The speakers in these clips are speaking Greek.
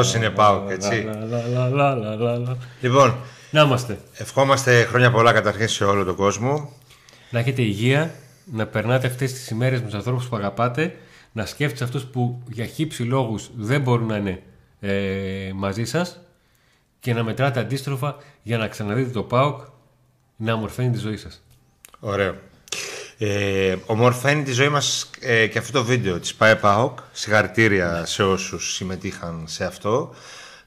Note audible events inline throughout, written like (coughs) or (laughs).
Τραλαλαλαλαλαλα. Αυτός είναι ΠΑΟΚ, έτσι. Λαλαλαλαλαλαλα. Λοιπόν, Να είμαστε. ευχόμαστε χρόνια πολλά καταρχήν σε όλο τον κόσμο. Να έχετε υγεία, να περνάτε αυτές τις ημέρες με τους ανθρώπους που αγαπάτε, να σκέφτεστε αυτούς που για χύψη λόγους δεν μπορούν να είναι ε, μαζί σας και να μετράτε αντίστροφα για να ξαναδείτε το ΠΑΟΚ να ομορφαίνει τη ζωή σας. Ωραίο. Ε, ομορφαίνει τη ζωή μας ε, και αυτό το βίντεο της ΠΑΕ ΠΑΟΚ. Συγχαρητήρια σε όσους συμμετείχαν σε αυτό.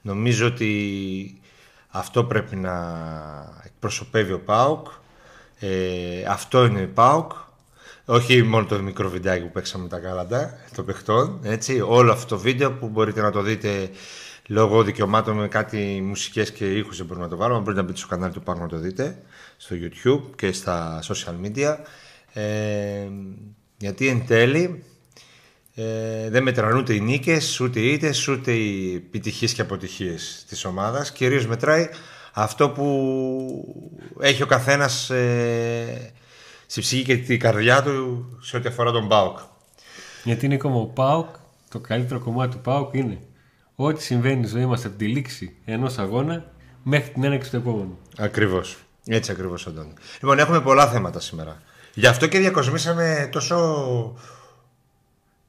Νομίζω ότι αυτό πρέπει να εκπροσωπεύει ο ΠΑΟΚ. Ε, αυτό είναι η ΠΑΟΚ. Όχι μόνο το μικρό βιντεάκι που παίξαμε με τα κάλαντα των παιχτών. Έτσι. Όλο αυτό το βίντεο που μπορείτε να το δείτε λόγω δικαιωμάτων με κάτι μουσικές και ήχους δεν μπορούμε να το βάλουμε. Μπορείτε να μπείτε στο κανάλι του ΠΑΟΚ να το δείτε στο YouTube και στα social media. Ε, γιατί εν τέλει ε, δεν μετράνε ούτε οι νίκες, ούτε οι ήττες, ούτε οι επιτυχίες και αποτυχίες της ομάδας. Κυρίως μετράει αυτό που έχει ο καθένας ε, στη ψυχή και την καρδιά του σε ό,τι αφορά τον ΠΑΟΚ. Γιατί είναι ακόμα ο ΠΑΟΚ, το καλύτερο κομμάτι του ΠΑΟΚ είναι ό,τι συμβαίνει στη ζωή μας από τη λήξη ενός αγώνα μέχρι την έναρξη του επόμενου. Ακριβώς. Έτσι ακριβώς, Αντώνη. Λοιπόν, έχουμε πολλά θέματα σήμερα. Γι' αυτό και διακοσμήσαμε τόσο...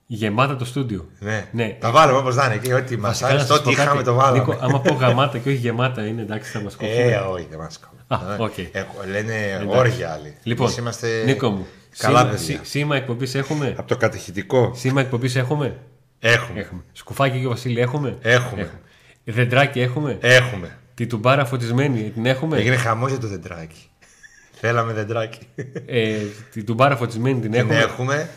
Γεμάτα το στούντιο. Ναι, Ναι. τα βάλουμε όπως θα είναι εκεί, ό,τι μας Βασικά, να άρεσε, σας ό,τι πω κάτι. είχαμε το βάλαμε. Νίκο, άμα πω γαμάτα και όχι γεμάτα είναι εντάξει θα μας κόψουν. Ε, όχι, δεν μας κόβουν. Α, Ε, οκ. έχω- Λένε όργια άλλοι. Λοιπόν, Εμείς είμαστε Νίκο μου, καλά σήμα, παιδιά. σή- σήμα εκπομπής έχουμε; Από το κατηχητικό Σήμα εκπομπής έχουμε; έχουμε. Έχουμε. Σκουφάκι και Βασίλη έχουμε. Έχουμε. Δεντράκι έχουμε; Έχουμε. Τη τουμπάρα φωτισμένη την έχουμε; Έγινε χαμός για το δεντράκι. Θέλαμε δεντράκι. Ε, τη τουμπάρα φωτισμένη την Την έχουμε. έχουμε.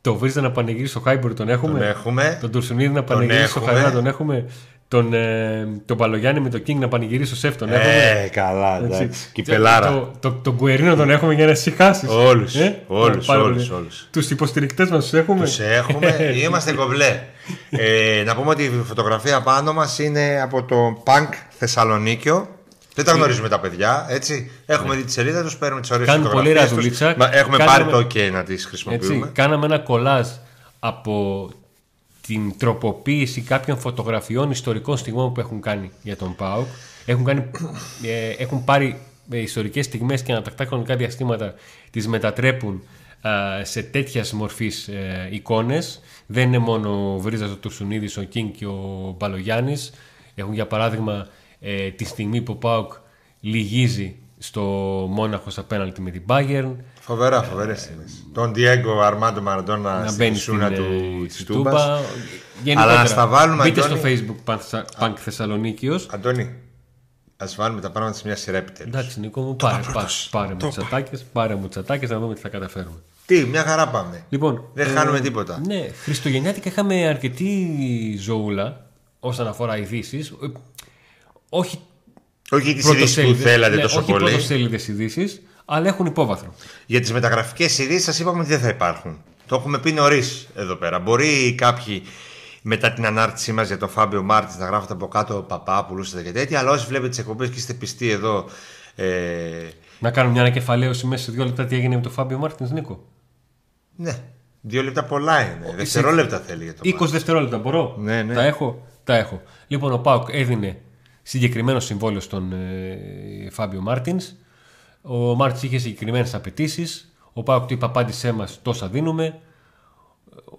Το Βρίζα να πανηγύρει στο Χάιμπορ τον έχουμε. Τον έχουμε. Τον Τουρσουνίδη να πανηγυρίσει στο έχουμε. Χαρά τον έχουμε. Τον, ε, τον Παλογιάννη με τον Κίνγκ να πανηγυρίσει στο Σεφ τον έχουμε. Ε, καλά, Έτσι. εντάξει. Και Κυπελάρα. Το, το, τον Κουερίνο τον έχουμε για να ησυχάσει. Όλους, όλους, όλους, όλους. Τους υποστηρικτές μας τους έχουμε. Τους έχουμε. Είμαστε κομπλέ. Ε, να πούμε ότι η φωτογραφία πάνω μας είναι από το Punk Θεσσαλονίκιο. Δεν τα γνωρίζουμε τα παιδιά, έτσι. Έχουμε δει τη σελίδα τους, παίρνουμε τις ωραίες Κάνουν πολύ φωτογραφίες τους. ραδουλίτσα. Μα Έχουμε Κάναμε- πάρει το OK να τις χρησιμοποιούμε. Έτσι, κάναμε ένα κολάζ από την τροποποίηση κάποιων φωτογραφιών ιστορικών στιγμών που έχουν κάνει για τον ΠΑΟΚ. Έχουν, κάνει, ε, έχουν πάρει ε, ιστορικές στιγμές και ανατακτά χρονικά διαστήματα τις μετατρέπουν α, σε τέτοιας μορφής ε, εικόνες. Δεν είναι μόνο ο Βρίζας, ο Τουρσουνίδης, ο Κίνγκ και ο Μπαλογιάννης. Έχουν για παράδειγμα ε, τη στιγμή που ο ΠΑΟΚ λυγίζει στο Μόναχος απέναντι με την Bayern. Φοβερά, φοβερές στιγμές. Τον Diego Αρμάντο Μαραντόνα να στην μπαίνει σούνα στην, του ε, της στη Τούμπας. Τούμπας. Γενικότερα, Αλλά να στα βάλουμε, Μπείτε Αντώνη. στο facebook Punk Thessa- Punk Θεσσαλονίκιος. Αντώνη, ας βάλουμε τα πράγματα σε μια σειρά επιτέλους. Εντάξει Νίκο μου, πάρε, είπα πάρε, πρώτος. πάρε μου Το τις ατάκες, πάρε μου τις ατάκες να δούμε τι θα καταφέρουμε. Τι, μια χαρά πάμε. Λοιπόν, Δεν χάνουμε τίποτα. Ναι, Χριστουγεννιάτικα είχαμε αρκετή ζωούλα όσον αφορά ειδήσεις. Όχι Όχι τις ειδήσεις που πρωτοσέλιδες, θέλατε ναι, τόσο όχι πολύ. πρωτοσέλιδες ειδήσεις, αλλά έχουν υπόβαθρο. Για τις μεταγραφικές ειδήσεις σας είπαμε ότι δεν θα υπάρχουν. Το έχουμε πει νωρίς εδώ πέρα. Μπορεί κάποιοι μετά την ανάρτησή μας για τον Φάμπιο Μάρτιν να γράφετε από κάτω Παπάπουλου και τέτοια, αλλά όσοι βλέπετε τις εκπομπές και είστε πιστοί εδώ. Ε, Να κάνουμε μια ανακεφαλαίωση μέσα σε δύο λεπτά τι έγινε με τον Φάμπιο Μάρτιν, Νίκο. ναι, δύο λεπτά πολλά είναι. Δευτερόλεπτα θέλει για το 20 δευτερόλεπτα μπορώ; Ναι, ναι. Τα έχω; Τα έχω. Λοιπόν, ο ΠΑΟΚ έδινε συγκεκριμένο συμβόλαιο στον ε, Φάμπιο Μάρτινς. Ο Μάρτινς είχε συγκεκριμένες απαιτήσεις. Ο ΠΑΟΚ του είπε: Απάντησέ μας, τόσα δίνουμε.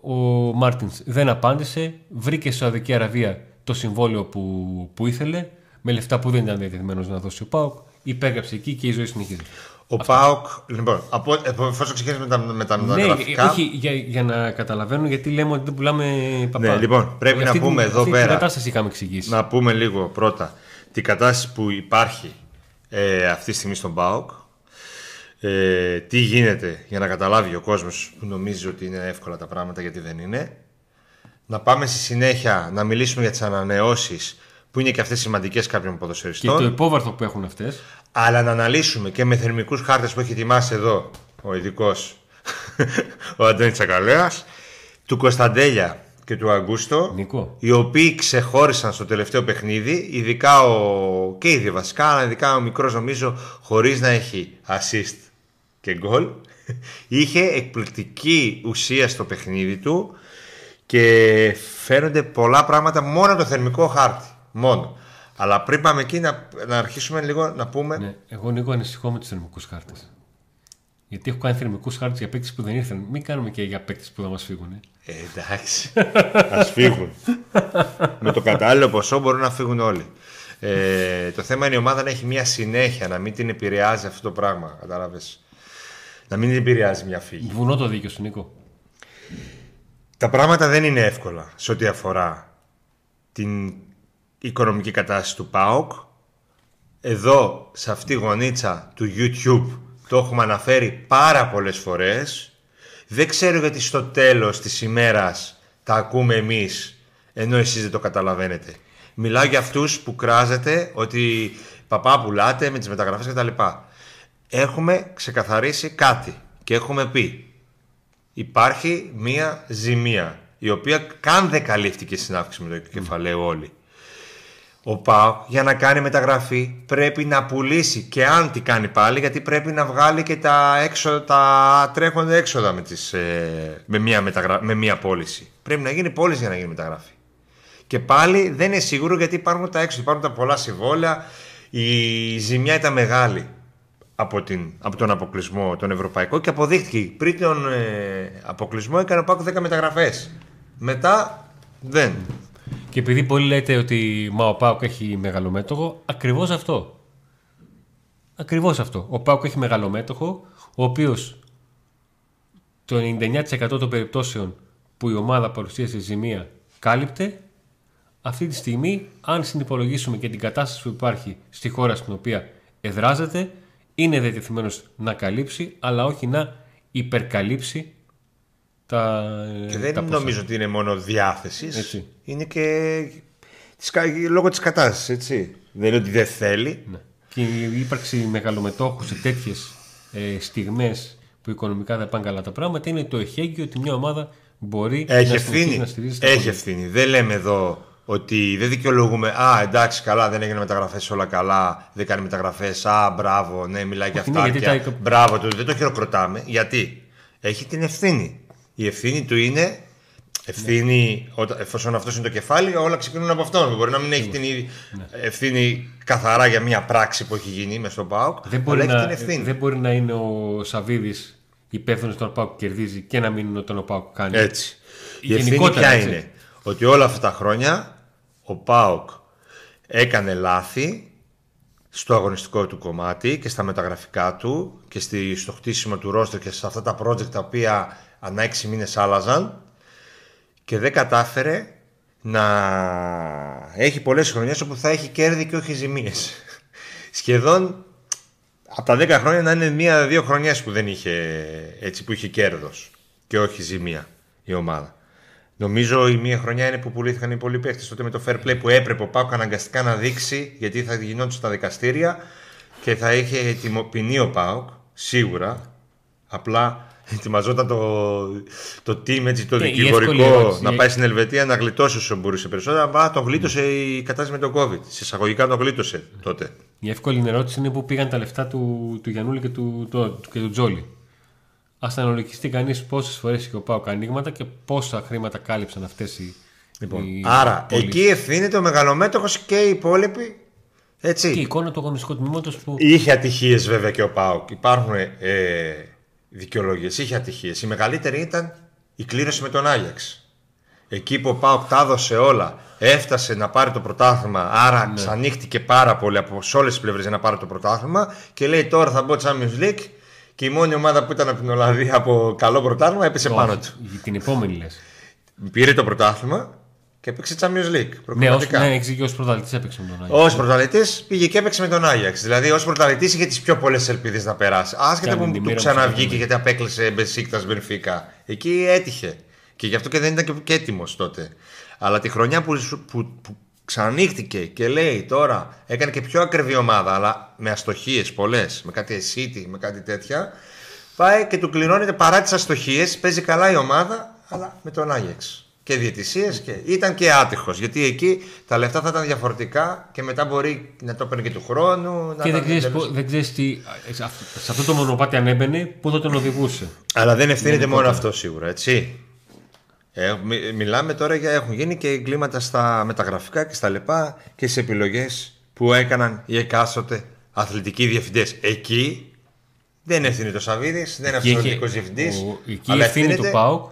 Ο Μάρτινς δεν απάντησε. Βρήκε στη Σαουδική Αραβία το συμβόλαιο που, που ήθελε. Με λεφτά που δεν ήταν διατεθειμένος να δώσει ο ΠΑΟΚ. Υπέγραψε εκεί και η ζωή συνεχίζει. Ο Πάοκ, λοιπόν, από, εφόσον ξεκινήσουμε με τα, με τα Ναι, μεταγραφικά. όχι, για, για να καταλαβαίνουν γιατί λέμε ότι δεν πουλάμε παπά. Ναι, λοιπόν, πρέπει Για να αυτή την- πούμε εδώ αυτή πέρα- Την κατάσταση είχαμε εξηγήσει. Να πούμε λίγο πρώτα την κατάσταση που υπάρχει ε, αυτή τη στιγμή στον ΠΑΟΚ. Ε, τι γίνεται για να καταλάβει ο κόσμος που νομίζει ότι είναι εύκολα τα πράγματα γιατί δεν είναι. να πάμε στη συνέχεια να μιλήσουμε για τις ανανεώσεις που είναι και αυτές σημαντικές κάποιων Και το ποδοσφαιριστών. υπόβαρθο που έχουν αυτές. Αλλά να αναλύσουμε και με θερμικούς χάρτες που έχει ετοιμάσει εδώ ο ειδικός (laughs) ο Αντώνης Τσακαλέας, του Κωνσταντέλια και του Αγκούστο, Νίκο. οι οποίοι ξεχώρισαν στο τελευταίο παιχνίδι, ειδικά ο. και ήδη βασικά, αλλά ειδικά ο μικρός νομίζω, χωρίς να έχει assist και γκολ. (laughs) Είχε εκπληκτική ουσία στο παιχνίδι του και φαίνονται πολλά πράγματα μόνο το θερμικό χάρτη. Μόνο. Αλλά πριν πάμε εκεί να, να αρχίσουμε λίγο να πούμε. Ναι, εγώ Νίκο ανησυχώ με τους θερμικούς χάρτες. Γιατί έχω κάνει θερμικούς χάρτες για παίκτες που δεν ήρθαν. Μην κάνουμε και για παίκτες που θα μας φύγουν. Ε, εντάξει. Α φύγουν. Με το κατάλληλο ποσό μπορούν να φύγουν όλοι. Ε, το θέμα είναι η ομάδα να έχει μια συνέχεια, να μην την επηρεάζει αυτό το πράγμα. Κατάλαβες. Να μην την επηρεάζει μια φύγη. Βουνό το δίκιο σου, Νίκο. Τα πράγματα δεν είναι εύκολα σε ό,τι αφορά την οικονομική κατάσταση του ΠΑΟΚ. Εδώ, σε αυτή τη γωνίτσα του YouTube, το έχουμε αναφέρει πάρα πολλές φορές. Δεν ξέρω γιατί στο τέλος της ημέρας τα ακούμε εμείς, ενώ εσείς δεν το καταλαβαίνετε. Μιλάω για αυτούς που κράζετε ότι παπά πουλάτε με τις μεταγραφές κτλ. Έχουμε ξεκαθαρίσει κάτι και έχουμε πει υπάρχει μία ζημία η οποία καν δεν καλύφθηκε στην αύξηση με το κεφαλαίο όλοι. Ο ΠΑΟ για να κάνει μεταγραφή πρέπει να πουλήσει και αν τι κάνει πάλι γιατί πρέπει να βγάλει και τα, έξοδα, τα τρέχοντα έξοδα με, τις, ε, με, μία μεταγρα... με μία πώληση. Πρέπει να γίνει πώληση για να γίνει μεταγραφή. Και πάλι δεν είναι σίγουρο γιατί υπάρχουν τα έξοδα, υπάρχουν τα πολλά συμβόλαια. Η ζημιά ήταν μεγάλη από, την, από τον αποκλεισμό τον ευρωπαϊκό και αποδείχτηκε. Πριν τον ε, αποκλεισμό έκανε ο Πάκο 10 μεταγραφές. Μετά δεν. Και επειδή πολλοί λέτε ότι μα ο Πάουκ έχει μεγαλομέτωχο, ακριβώς αυτό. Ακριβώς αυτό. Ο Πάουκ έχει μεγαλομέτωχο, ο οποίος το 99% των περιπτώσεων που η ομάδα παρουσίασε ζημία κάλυπτε, αυτή τη στιγμή, αν συνυπολογίσουμε και την κατάσταση που υπάρχει στη χώρα στην οποία εδράζεται, είναι διατεθειμένος να καλύψει, αλλά όχι να υπερκαλύψει τα, Και τα δεν ποσά. νομίζω ότι είναι μόνο διάθεσης. Έτσι. Είναι και της, κα- λόγω της κατάστασης. Έτσι. Δεν είναι ότι δεν θέλει. Ναι. Και η ύπαρξη μεγαλομετόχου σε τέτοιες ε, στιγμές που οικονομικά δεν πάνε καλά τα πράγματα είναι το εχέγγυο ότι μια ομάδα μπορεί Έχει να συνεχίσει ευθύνη. να στηρίζει τα Έχει κονδύλια. ευθύνη. Δεν λέμε εδώ ότι δεν δικαιολογούμε. Α, εντάξει, καλά, δεν έγινε μεταγραφές όλα καλά. Δεν κάνει μεταγραφές. Α, μπράβο, ναι, μιλάει για Όχι, ναι, αυτά. γιατί τα- Μπράβο του, δεν το χειροκροτάμε. Γιατί; Έχει την ευθύνη. Η ευθύνη του είναι. Ευθύνη, όταν- εφόσον αυτός είναι το κεφάλι, όλα ξεκινούν από αυτόν. Μπορεί να μην έχει την ίδια Ναι. ευθύνη καθαρά για μια πράξη που έχει γίνει μες στον ΠΑΟΚ. Δεν μπορεί, αλλά έχει να, την ευθύνη. δεν μπορεί να είναι ο Σαββίδης υπεύθυνος όταν ο Πάουκ κερδίζει και να μην είναι όταν ο Πάουκ κάνει. Έτσι. Η ευθύνη Γενικότερα, ποια έτσι. είναι; Ότι όλα αυτά τα χρόνια ο ΠΑΟΚ έκανε λάθη στο αγωνιστικό του κομμάτι και στα μεταγραφικά του και στη, στο χτίσιμο του ρόστερ και σε αυτά τα project τα οποία ανά έξι μήνες άλλαζαν και δεν κατάφερε να έχει πολλές χρονιές όπου θα έχει κέρδη και όχι ζημίες. (laughs) Σχεδόν από τα 10 χρόνια να είναι μία-δύο χρονιές που δεν είχε, έτσι, που είχε κέρδος και όχι ζημία η ομάδα. Νομίζω η μία χρονιά είναι που πουλήθηκαν οι πολλοί παίχτε τότε με το fair play που έπρεπε ο Πάουκ αναγκαστικά να δείξει γιατί θα γινόταν στα δικαστήρια και θα είχε ετοιμο- ποινή ο Πάουκ σίγουρα. Απλά ετοιμαζόταν το, το team, έτσι, το Και η δικηγορικό εύκολη ερώτηση- να πάει στην Ελβετία να γλιτώσει όσο μπορούσε περισσότερα. Αλλά τον γλίτωσε η κατάσταση με τον COVID. Σε εισαγωγικά τον γλίτωσε τότε. Η εύκολη ερώτηση είναι πού πήγαν τα λεφτά του, του Γιαννούλη και του, το- και του Τζόλι. Α αναλογιστεί κανείς πόσες φορές είχε ο Πάουκ ανοίγματα και πόσα χρήματα κάλυψαν αυτές οι. Λοιπόν, οι άρα πωλήσεις. εκεί ευθύνεται ο μεγαλομέτωχος και οι υπόλοιποι. Έτσι. Και η εικόνα του αγωνιστικού τμήματος που. Είχε ατυχίες βέβαια και ο Πάουκ. Υπάρχουν ε, δικαιολογίες. Είχε ατυχίες. Η μεγαλύτερη ήταν η κλήρωση με τον Άγιαξ. Εκεί που ο Πάουκ τα έδωσε όλα, έφτασε να πάρει το πρωτάθλημα. Άρα Ναι. ξανύχτηκε πάρα πολύ από σε όλες τις πλευρές για να πάρει το πρωτάθλημα. Και λέει τώρα θα μπω Champions League. Και η μόνη ομάδα που ήταν από την Ολλανδία από καλό πρωτάθλημα έπεσε πάνω του. Όχι, Την επόμενη λες. Πήρε το πρωτάθλημα και έπαιξε Champions League. Ναι, ως, προκριματικά. ναι, έχει και ως πρωταθλητή έπαιξε με τον Άγιο. Ω πρωταθλητή πήγε και έπαιξε με τον Άγιαξ. Δηλαδή, ως πρωταθλητή είχε τις πιο πολλές ελπίδες να περάσει. Άσχετα Κάνει που τη του μοίρα που ξαναβγήκε θέλει. γιατί απέκλεισε Μπεσίκτα Μπενφίκα. Εκεί έτυχε. Και γι' αυτό και δεν ήταν και, και έτοιμος τότε. Αλλά τη χρονιά που, σου- που, που ξανανοίχτηκε και λέει τώρα έκανε και πιο ακριβή ομάδα, αλλά με αστοχίες πολλές, με κάτι εσίτη, με κάτι τέτοια. Πάει και του κληρώνεται παρά τις αστοχίες. Παίζει καλά η ομάδα, αλλά με τον Άγιεξ. Και διαιτησίες και ήταν και άτυχος. Γιατί εκεί τα λεφτά θα ήταν διαφορετικά και μετά μπορεί να το παίρνει και του χρόνου. να Και δεν ήταν ξέρεις τελείως- δεν ξέρεις τι. Σε αυτό- σε αυτό το μονοπάτι αν έμπαινε, πού θα τον οδηγούσε. Αλλά δεν ευθύνεται μόνο Γενικότερα. αυτό σίγουρα, έτσι. Ε, μι- μιλάμε τώρα για έχουν γίνει και εγκλήματα στα μεταγραφικά και στα λοιπά και σε επιλογές που έκαναν οι εκάστοτε αθλητικοί διευθυντές. Εκεί δεν ευθύνεται ο Σαββίδης, δεν είναι Εκεί αυτός ο έχει- διευθυντής. ο- Εκεί η αλλά ευθύνη του ευθύνεται- ΠΑΟΚ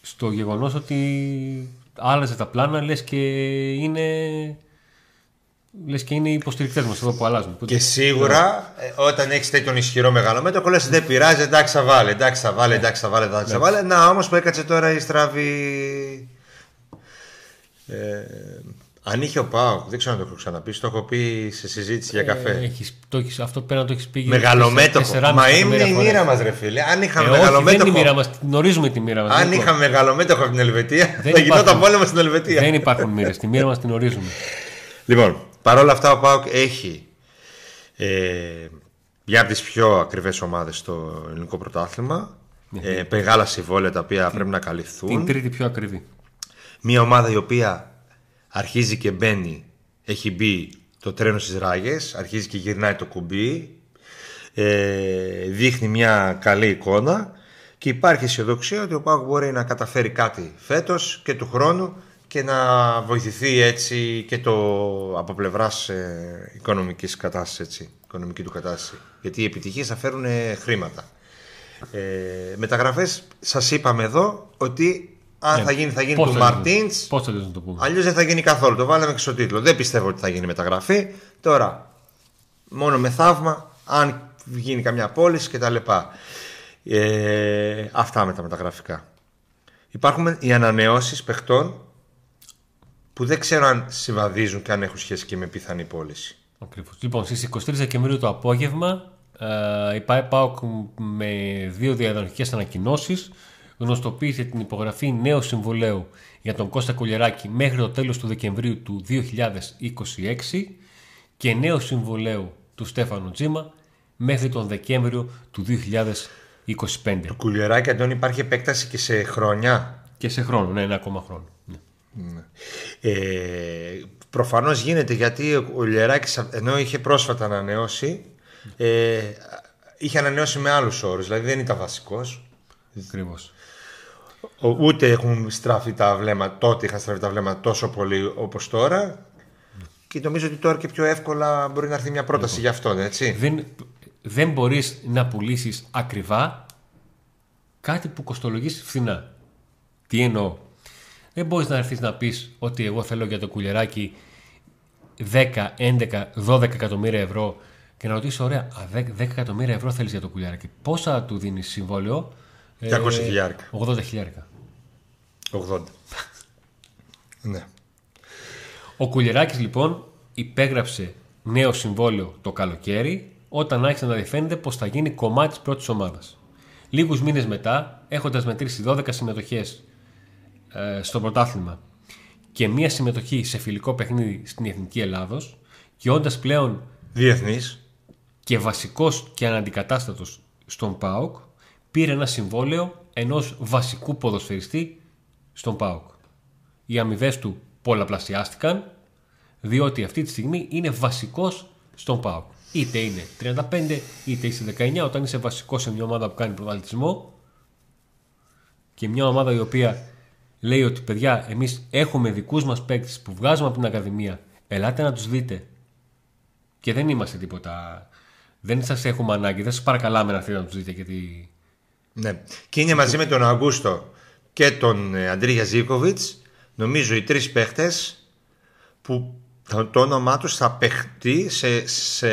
στο γεγονός ότι άλλαζε τα πλάνα λες και είναι. Λες και είναι οι υποστηρικτές μας εδώ που αλλάζουν. Που- Και σίγουρα ε, όταν έχεις τέτοιον ισχυρό μεγαλομέτωχο λες δεν πειράζει, εντάξει θα βάλει, εντάξει θα βάλει, εντάξει θα βάλει, εντάξει θα βάλει. Να όμως που έκατσε τώρα η στραβή. Ε, αν είχε ο Πάοκ, δεν ξέρω αν το έχω ξαναπεί, το έχω πει σε συζήτηση για καφέ. Ε, έχεις, το έχεις, αυτό πρέπει να το έχεις πει. Μεγαλομέτωχο. 4,5 Μα είναι εκατομμύρια η φορές. μοίρα μας, ρε φίλε. Αν Ε, είχαμε όχι, δεν είναι η μεγαλομέτωχο. μοίρα μας. Γνωρίζουμε τη μοίρα μας. Αν είχαμε μεγαλομέτωχο από την Ελβετία, Δεν θα γινόταν υπάρχουν. πόλεμος στην Ελβετία. Δεν υπάρχουν μοίρες. Τη μοίρα μας την ορίζουμε. Λοιπόν, παρόλα αυτά ο Πάοκ έχει ε, μια από τις πιο ακριβές ομάδες στο ελληνικό πρωτάθλημα. Ε, μεγάλα συμβόλαια τα οποία πρέπει να καλυφθούν. Την τρίτη πιο ακριβή. Μια ομάδα η οποία αρχίζει και μπαίνει, έχει μπει το τρένο στις ράγες, αρχίζει και γυρνάει το κουμπί, ε, δείχνει μια καλή εικόνα και υπάρχει αισιοδοξία ότι ο Πάοκ μπορεί να καταφέρει κάτι φέτος και του χρόνου και να βοηθηθεί έτσι και το από πλευράς ε, οικονομικής κατάστασης, έτσι, οικονομική του κατάσταση. Γιατί οι επιτυχίες θα φέρουν ε, χρήματα. Ε, μεταγραφές σας είπαμε εδώ ότι αν θα γίνει θα γίνει Πώς του θα λες- Μαρτίνς Πώς θα λες να το πούμε; Αλλιώς δεν θα γίνει καθόλου. Το βάλαμε και στο τίτλο. Δεν πιστεύω ότι θα γίνει μεταγραφή. Τώρα, μόνο με θαύμα, αν γίνει καμιά πώληση κτλ. Ε, αυτά με τα μεταγραφικά. Υπάρχουν οι ανανεώσεις παιχτών που δεν ξέρω αν συμβαδίζουν και αν έχουν σχέση και με πιθανή πώληση. Ακριβώς. Λοιπόν, στις 23 Δεκεμβρίου το απόγευμα ε, η ΠΑΕ-ΠΑΟΚ με δύο διαδοχικές ανακοινώσεις γνωστοποίησε την υπογραφή νέου συμβολέου για τον Κώστα Κουλιεράκη μέχρι το τέλος του Δεκεμβρίου του 2026 και νέο συμβολέου του Στέφανου Τζίμα μέχρι τον Δεκέμβριο του 2025. Το κουλιεράκι Αντώνη υπάρχει επέκταση και σε χρόνια; Και σε χρόνο, ναι, ένα ακόμα χρόνο. Ναι. Ε, προφανώς γίνεται γιατί ο Λιεράκης ενώ είχε πρόσφατα ανανεώσει ε, είχε ανανεώσει με άλλους όρους δηλαδή δεν ήταν βασικός Ακριβώς. Ο- ούτε έχουν στραφεί τα βλέμματα τότε είχαν στραφεί τα βλέμματα τόσο πολύ όπως τώρα και νομίζω ότι τώρα και πιο εύκολα μπορεί να έρθει μια πρόταση για αυτόν έτσι δεν, δεν μπορείς να πουλήσεις ακριβά κάτι που κοστολογείς φθηνά. Τι εννοώ; Δεν μπορείς να έρθεις να πεις ότι εγώ θέλω για το κουλεράκι 10, 11, 12 εκατομμύρια ευρώ και να ρωτήσω ωραία, α, 10, 10 εκατομμύρια ευρώ θέλεις για το κουλεράκι. Πόσα του δίνεις συμβόλαιο. 200 χιλιάρικα. 80 χιλιάρικα. 80 ναι. Ο Κουλιεράκης λοιπόν υπέγραψε νέο συμβόλαιο το καλοκαίρι όταν άρχισε να διαφαίνεται πως θα γίνει κομμάτι της πρώτης ομάδας. Λίγους μήνες μετά, έχοντας μετρήσει 12 συμμετοχές ε, στο πρωτάθλημα και μία συμμετοχή σε φιλικό παιχνίδι στην Εθνική Ελλάδος και όντας πλέον Διεθνής και βασικός και αναντικατάστατος στον ΠΑΟΚ, πήρε ένα συμβόλαιο ενός βασικού ποδοσφαιριστή στον ΠΑΟΚ. Οι αμοιβές του πολλαπλασιάστηκαν, διότι αυτή τη στιγμή είναι βασικός στον ΠΑΟΚ. Είτε είναι 35, είτε είσαι 19, όταν είσαι βασικός σε μια ομάδα που κάνει πρωταθλητισμό και μια ομάδα η οποία λέει ότι παιδιά εμείς έχουμε δικούς μας παίκτες που βγάζουμε από την Ακαδημία, ελάτε να τους δείτε και δεν είμαστε τίποτα. Δεν σας έχουμε ανάγκη. Δεν σας παρακαλάμε να έρθετε να τους δείτε γιατί. Ναι. Και είναι μαζί με τον Αγκούστο και τον ε, Αντρίγια Ζήκοβιτς νομίζω οι τρεις παίχτες που το, το όνομά τους θα παιχτεί σε, σε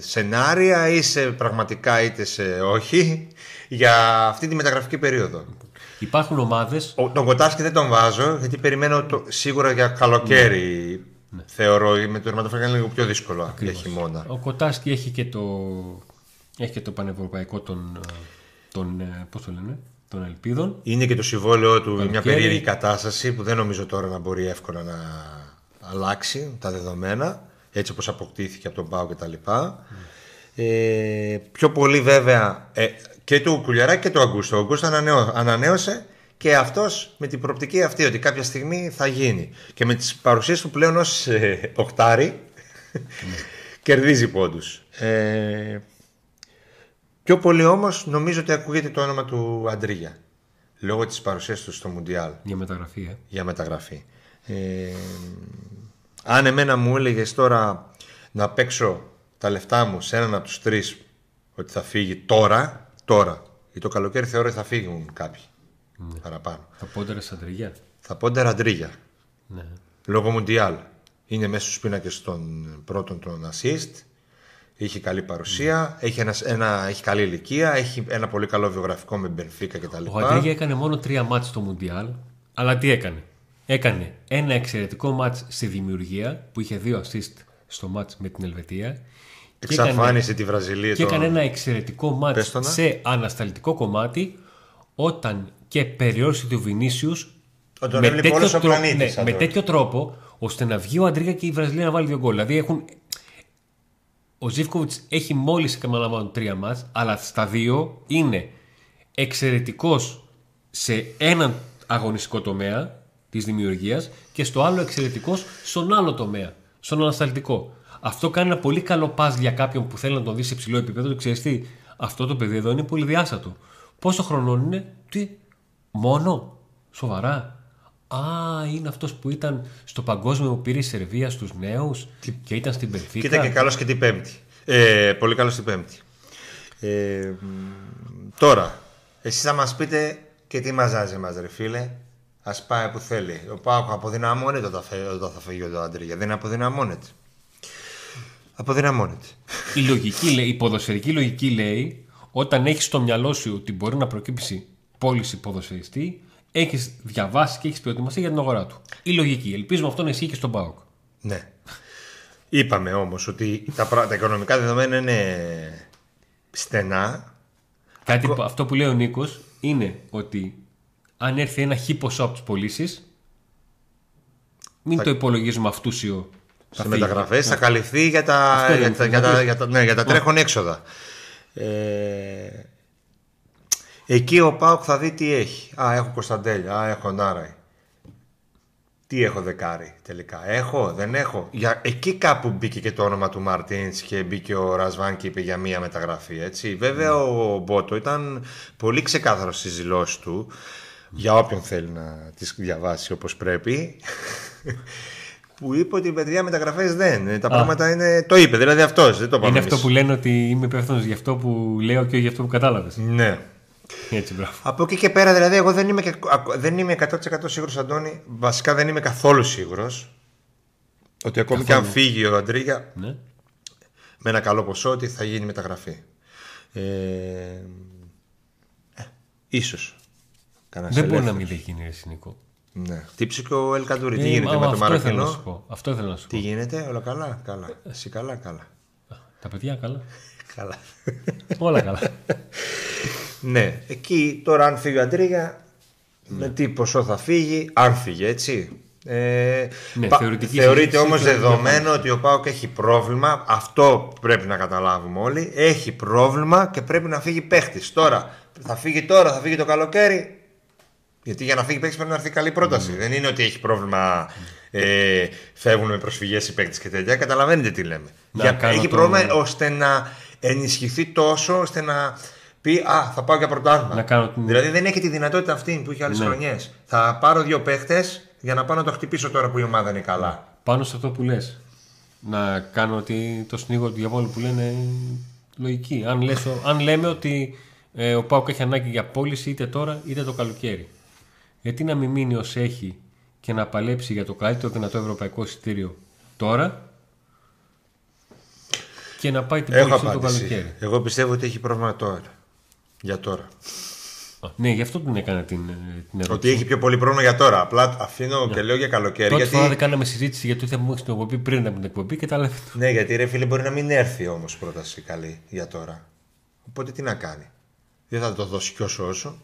σενάρια ή σε πραγματικά είτε σε όχι για αυτή τη μεταγραφική περίοδο. Υπάρχουν ομάδε. Ο, τον Κοτάσκι δεν τον βάζω γιατί περιμένω το, σίγουρα για καλοκαίρι θεωρώ με το τερματοφύλακα είναι λίγο πιο δύσκολο για χειμώνα. Ο Κοτάσκι έχει και το, έχει και το πανευρωπαϊκό τον. Τον πώς το λένε. των Ελπίδων. Είναι και το συμβόλαιό του μια Καλοκαίρι. περίεργη κατάσταση που δεν νομίζω τώρα να μπορεί εύκολα να αλλάξει τα δεδομένα έτσι όπως αποκτήθηκε από τον Πάο και τα λοιπά. Ε, πιο πολύ βέβαια ε, και του Κουλιαράκη και του Αγκούστο. Ο Αγκούστο ανανεώ- ανανέωσε και αυτός με την προοπτική αυτή ότι κάποια στιγμή θα γίνει. Και με τις παρουσίες του πλέον ως ε, οχτάρι κερδίζει πόντους. Ε, πιο πολύ όμως νομίζω ότι ακούγεται το όνομα του Αντρίγια λόγω της παρουσίας του στο Μουντιάλ Για μεταγραφή, ε. για μεταγραφή. Ε, αν εμένα μου έλεγες τώρα να παίξω τα λεφτά μου σε έναν από τους τρεις ότι θα φύγει τώρα, τώρα, ή το καλοκαίρι θεωρώ ότι θα φύγουν κάποιοι παραπάνω. Θα πόντερε στα τριγιά. Θα πω Ντεραντρίγια, Ναι. λόγω Μουντιάλ. Είναι μέσα στους πίνακες των πρώτων των assist. Έχει καλή παρουσία, έχει, ένας, ένα, έχει καλή ηλικία, έχει ένα πολύ καλό βιογραφικό με Μπενφίκα κτλ. Ο Αντρίγια έκανε μόνο τρία μάτς στο Μουντιάλ, αλλά τι έκανε; Έκανε ένα εξαιρετικό μάτς στη δημιουργία που είχε δύο assist στο μάτς με την Ελβετία. Και έκανε, Εξαφάνισε τη Βραζιλία. και το- έκανε ένα εξαιρετικό μάτς Πες το να. σε ανασταλτικό κομμάτι όταν και περιόρισε του Βινίσιους Ότι τον έβλεπε όλος ο πλανήτης, ναι, σαν με τώρα. τέτοιο τρόπο ώστε να βγει ο Αντρίγια και η Βραζιλία να βάλει δύο γκολ. Δηλαδή έχουν, ο Ζήφκοβιτς έχει μόλις επαναλαμβάνω τρία μάτς, αλλά στα δύο είναι εξαιρετικός σε έναν αγωνιστικό τομέα της δημιουργίας και στο άλλο εξαιρετικός στον άλλο τομέα, στον ανασταλτικό. Αυτό κάνει ένα πολύ καλό πα για κάποιον που θέλει να τον δει σε ψηλό επίπεδο. Του ξέρεις τι, αυτό το παιδί εδώ είναι πολύ διάστατο. Πόσο χρονών είναι, τι, μόνο, σοβαρά. Α, είναι αυτός που ήταν στο παγκόσμιο που πήρε η Σερβία στους νέους και ήταν στην Περφίκα. Και ήταν και καλός και την Πέμπτη. Ε, πολύ καλός την Πέμπτη. Ε, μ, τώρα, εσείς θα μας πείτε και τι μαζάζει μας ρε φίλε. Ας πάει που θέλει. Ο Πάοκ αποδυναμώνεται όταν θα, όταν θα φύγει ο Αντρίγια. Δεν αποδυναμώνεται. Αποδυναμώνεται. Η λογική, λέει, η ποδοσφαιρική λογική λέει όταν έχεις στο μυαλό σου ότι μπορεί να προκύψει πώληση ποδοσφαιριστή, έχεις διαβάσει και έχεις προετοιμαστεί για την αγορά του. Η λογική. Ελπίζουμε αυτό να ισχύει και στον ΠΑΟΚ. Ναι. Είπαμε όμως ότι τα, πρά- τα οικονομικά δεδομένα είναι στενά. Κάτι που- αυτό που λέει ο Νίκος είναι ότι αν έρθει ένα χι ποσό από τι πωλήσει, μην το υπολογίζουμε αυτούσιο. σε μεταγραφές θα καλυφθεί για τα, Αυτό για λέμε, τα, θα για τα, καλυφθεί. για τα, ναι, για τα τρέχον έξοδα. Ε, εκεί ο Πάουκ θα δει τι έχει. Α, έχω Κωνσταντέλια, α, έχω Νάραη. Τι έχω δεκάρι τελικά. Έχω, δεν έχω. Για, εκεί κάπου μπήκε και το όνομα του Μαρτίνς και μπήκε ο Ρασβάν και είπε για μία μεταγραφή. Έτσι. Βέβαια ο Μπότο ήταν πολύ ξεκάθαρος στις δηλώσεις του. Για όποιον θέλει να τις διαβάσει όπως πρέπει. (laughs) που είπε ότι παιδιά μεταγραφές δεν. Τα πράγματα είναι. Το είπε, δηλαδή αυτός. Δεν το πάμε Είναι εμείς. αυτό που λένε ότι είμαι υπεύθυνος για αυτό που λέω και όχι για αυτό που κατάλαβες. Ναι. Έτσι, μπράβο. Από εκεί και πέρα, δηλαδή, εγώ δεν είμαι, και, ακ- δεν είμαι 100% σίγουρος, Αντώνη. Βασικά δεν είμαι καθόλου σίγουρος ότι ακόμη και αν φύγει ο Αντρίγια Ναι. με ένα καλό ποσό ότι θα γίνει μεταγραφή. Ε, ε, ίσως. Κανένας Δεν μπορεί να ελεύθερος. μην έχει γίνει ρε Νικό. Ναι. Τύψε και ο Ελκαντούρη. Τι Ε, γίνεται μα, με το αυτό ήθελα να Μαροκινό. σου πω. Αυτό ήθελα να σου Τι πω. γίνεται, όλα καλά. Καλά. Εσύ καλά, καλά. Τα παιδιά καλά. (laughs) καλά. Όλα καλά. (laughs) Ναι, εκεί τώρα αν φύγει ο Αντρίγια, με τι ποσό θα φύγει, αν φύγει έτσι. Ε, Ναι, πα- θεωρητική θεωρείται συζήτηση όμως τώρα δεδομένο ότι ο Πάοκ έχει πρόβλημα, αυτό πρέπει να καταλάβουμε όλοι, έχει πρόβλημα και πρέπει να φύγει παίχτης. Τώρα, θα φύγει τώρα, θα φύγει το καλοκαίρι, γιατί για να φύγει παίχτης πρέπει να έρθει καλή πρόταση. Ναι. Δεν είναι ότι έχει πρόβλημα, ε, φεύγουν με προσφυγές οι παίκτες και τέτοια, καταλαβαίνετε τι λέμε. Να Για, κάνω έχει το- πρόβλημα ώστε να ενισχυθεί τόσο ώστε να πει Α, θα πάω για πρωτάθλημα. Να κάνω την- Δηλαδή δεν έχει τη δυνατότητα αυτή που είχε άλλες Ναι. χρονιές. Θα πάρω δύο παίχτες για να πάω να το χτυπήσω τώρα που η ομάδα είναι καλά. Πάνω σε αυτό που λες Να κάνω ότι το σνίγο του διαβόλου που λένε λογική. Αν, λες, ο- αν λέμε ότι ε, ο Πάουκ έχει ανάγκη για πώληση είτε τώρα είτε το καλοκαίρι. Γιατί να μην μείνει ως έχει και να παλέψει για το καλύτερο δυνατό ευρωπαϊκό εισιτήριο τώρα και να πάει την Έχω πώληση το απάντηση. καλοκαίρι; Εγώ πιστεύω ότι έχει πρόβλημα τώρα. Για τώρα. Α, Ναι, γι' αυτό την έκανα την, ε, την ερώτηση. Ότι έχει πιο πολύ πρόβλημα για τώρα. Απλά αφήνω και λέω για καλοκαίρι. Πρώτη γιατί... φορά δεν κάναμε συζήτηση για το τι θα μου έχει την εκπομπή πριν από την εκπομπή και τα λέμε. Ναι, γιατί ρε φίλε μπορεί να μην έρθει όμως πρόταση καλή για τώρα. Οπότε τι να κάνει; Δεν θα το δώσει κι όσο όσο.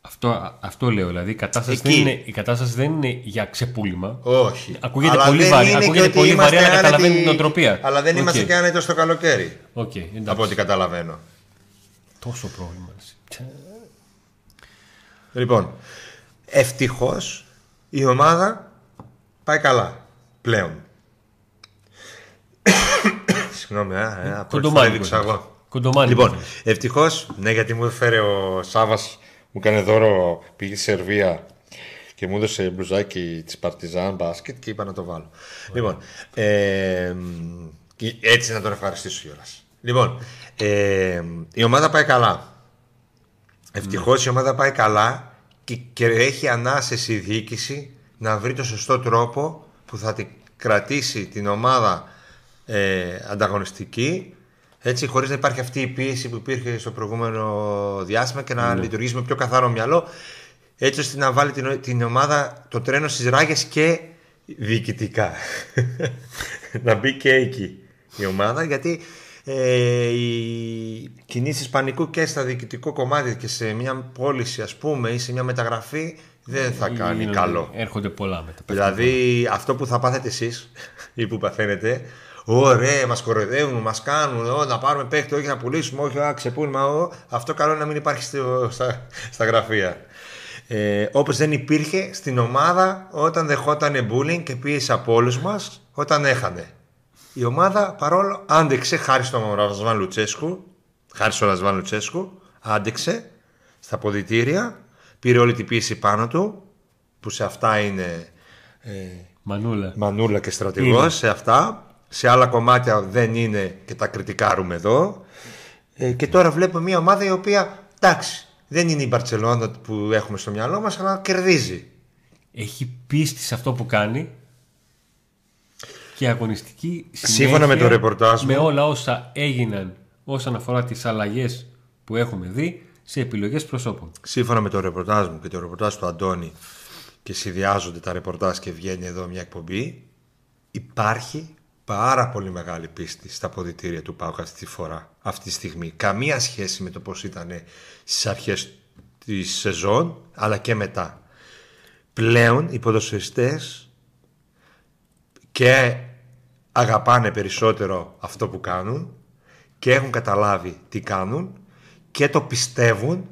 Αυτό, αυτό λέω. Δηλαδή η κατάσταση, Εκεί. δεν είναι, η κατάσταση δεν είναι για ξεπούλημα. Όχι. Ακούγεται Αλλά πολύ δεν βαρύ- είναι και ακούγεται ότι πολύ είμαστε βαρύ, αλλά άνετοι- καταλαβαίνει τη νοοτροπία. Αλλά δεν Οκ. είμαστε και άνετοι στο καλοκαίρι. Οκ, εντάξει. Από ό,τι καταλαβαίνω. Τόσο πρόβλημα. εσύ. Λοιπόν, ευτυχώς η ομάδα πάει καλά πλέον. (coughs) Συγγνώμη, α, ε, από πρώτη φορά Κοντομάνικο. έδειξα εγώ. Κοντομάνικο. Λοιπόν, ευτυχώς, ναι, γιατί μου έφερε ο Σάβα, μου έκανε δώρο, πήγε στη Σερβία και μου έδωσε μπλουζάκι της Παρτιζάν μπάσκετ και είπα να το βάλω. Λοιπόν, ε, και έτσι να τον ευχαριστήσω κιόλας. Λοιπόν, ε, η ομάδα πάει καλά. Ευτυχώς η ομάδα πάει καλά και, και έχει ανάσεση η διοίκηση να βρει το σωστό τρόπο που θα την κρατήσει την ομάδα ε, ανταγωνιστική έτσι χωρίς να υπάρχει αυτή η πίεση που υπήρχε στο προηγούμενο διάστημα και να λειτουργήσει με πιο καθαρό μυαλό έτσι ώστε να βάλει την, την ομάδα το τρένο στις ράγες και διοικητικά (laughs) να μπει και εκεί η ομάδα γιατί ε, οι κινήσεις πανικού και στα διοικητικό κομμάτι και σε μια πώληση ας πούμε ή σε μια μεταγραφή δεν θα κάνει Γίνονται- καλό. Έρχονται πολλά μετά. Δηλαδή αυτό που θα πάθετε εσείς (laughs) ή που παθαίνετε Ωραία, μας κοροϊδεύουν, μας κάνουν. Ω, να πάρουμε παίχτη, όχι να πουλήσουμε, όχι να ξεπούλημα. Ω, αυτό καλό είναι να μην υπάρχει στο- στα, στα γραφεία. Ε, Όπως δεν υπήρχε στην ομάδα όταν δεχόταν bullying και πίεση από όλους μας όταν έχανε. Η ομάδα παρόλο άντεξε χάρη στον Ρασβάν Λουτσέσκου, χάρη στον Ρασβάν Λουτσέσκου, άντεξε στα ποδητήρια, πήρε όλη την πίεση πάνω του, που σε αυτά είναι ε, Μανούλα. μανούλα και στρατηγός, σε αυτά. Σε άλλα κομμάτια δεν είναι και τα κριτικάρουμε εδώ. Ε, και τώρα βλέπουμε μια ομάδα η οποία, εντάξει, δεν είναι η Μπαρτσελόνα που έχουμε στο μυαλό μας, αλλά κερδίζει. Έχει πίστη σε αυτό που κάνει και αγωνιστική Σύμφωνα με συνέχεια το ρεπορτάζ μου. με όλα όσα έγιναν όσον αφορά τις αλλαγές που έχουμε δει σε επιλογές προσώπων. Σύμφωνα με το ρεπορτάζ μου και το ρεπορτάζ του Αντώνη και συνδυάζονται τα ρεπορτάζ και βγαίνει εδώ μια εκπομπή, υπάρχει πάρα πολύ μεγάλη πίστη στα ποδητήρια του ΠΑΟΚ αυτή τη φορά, αυτή τη στιγμή. Καμία σχέση με το πώς ήταν στις αρχές της σεζόν, αλλά και μετά. Πλέον οι ποδοσφαιριστές και αγαπάνε περισσότερο αυτό που κάνουν και έχουν καταλάβει τι κάνουν και το πιστεύουν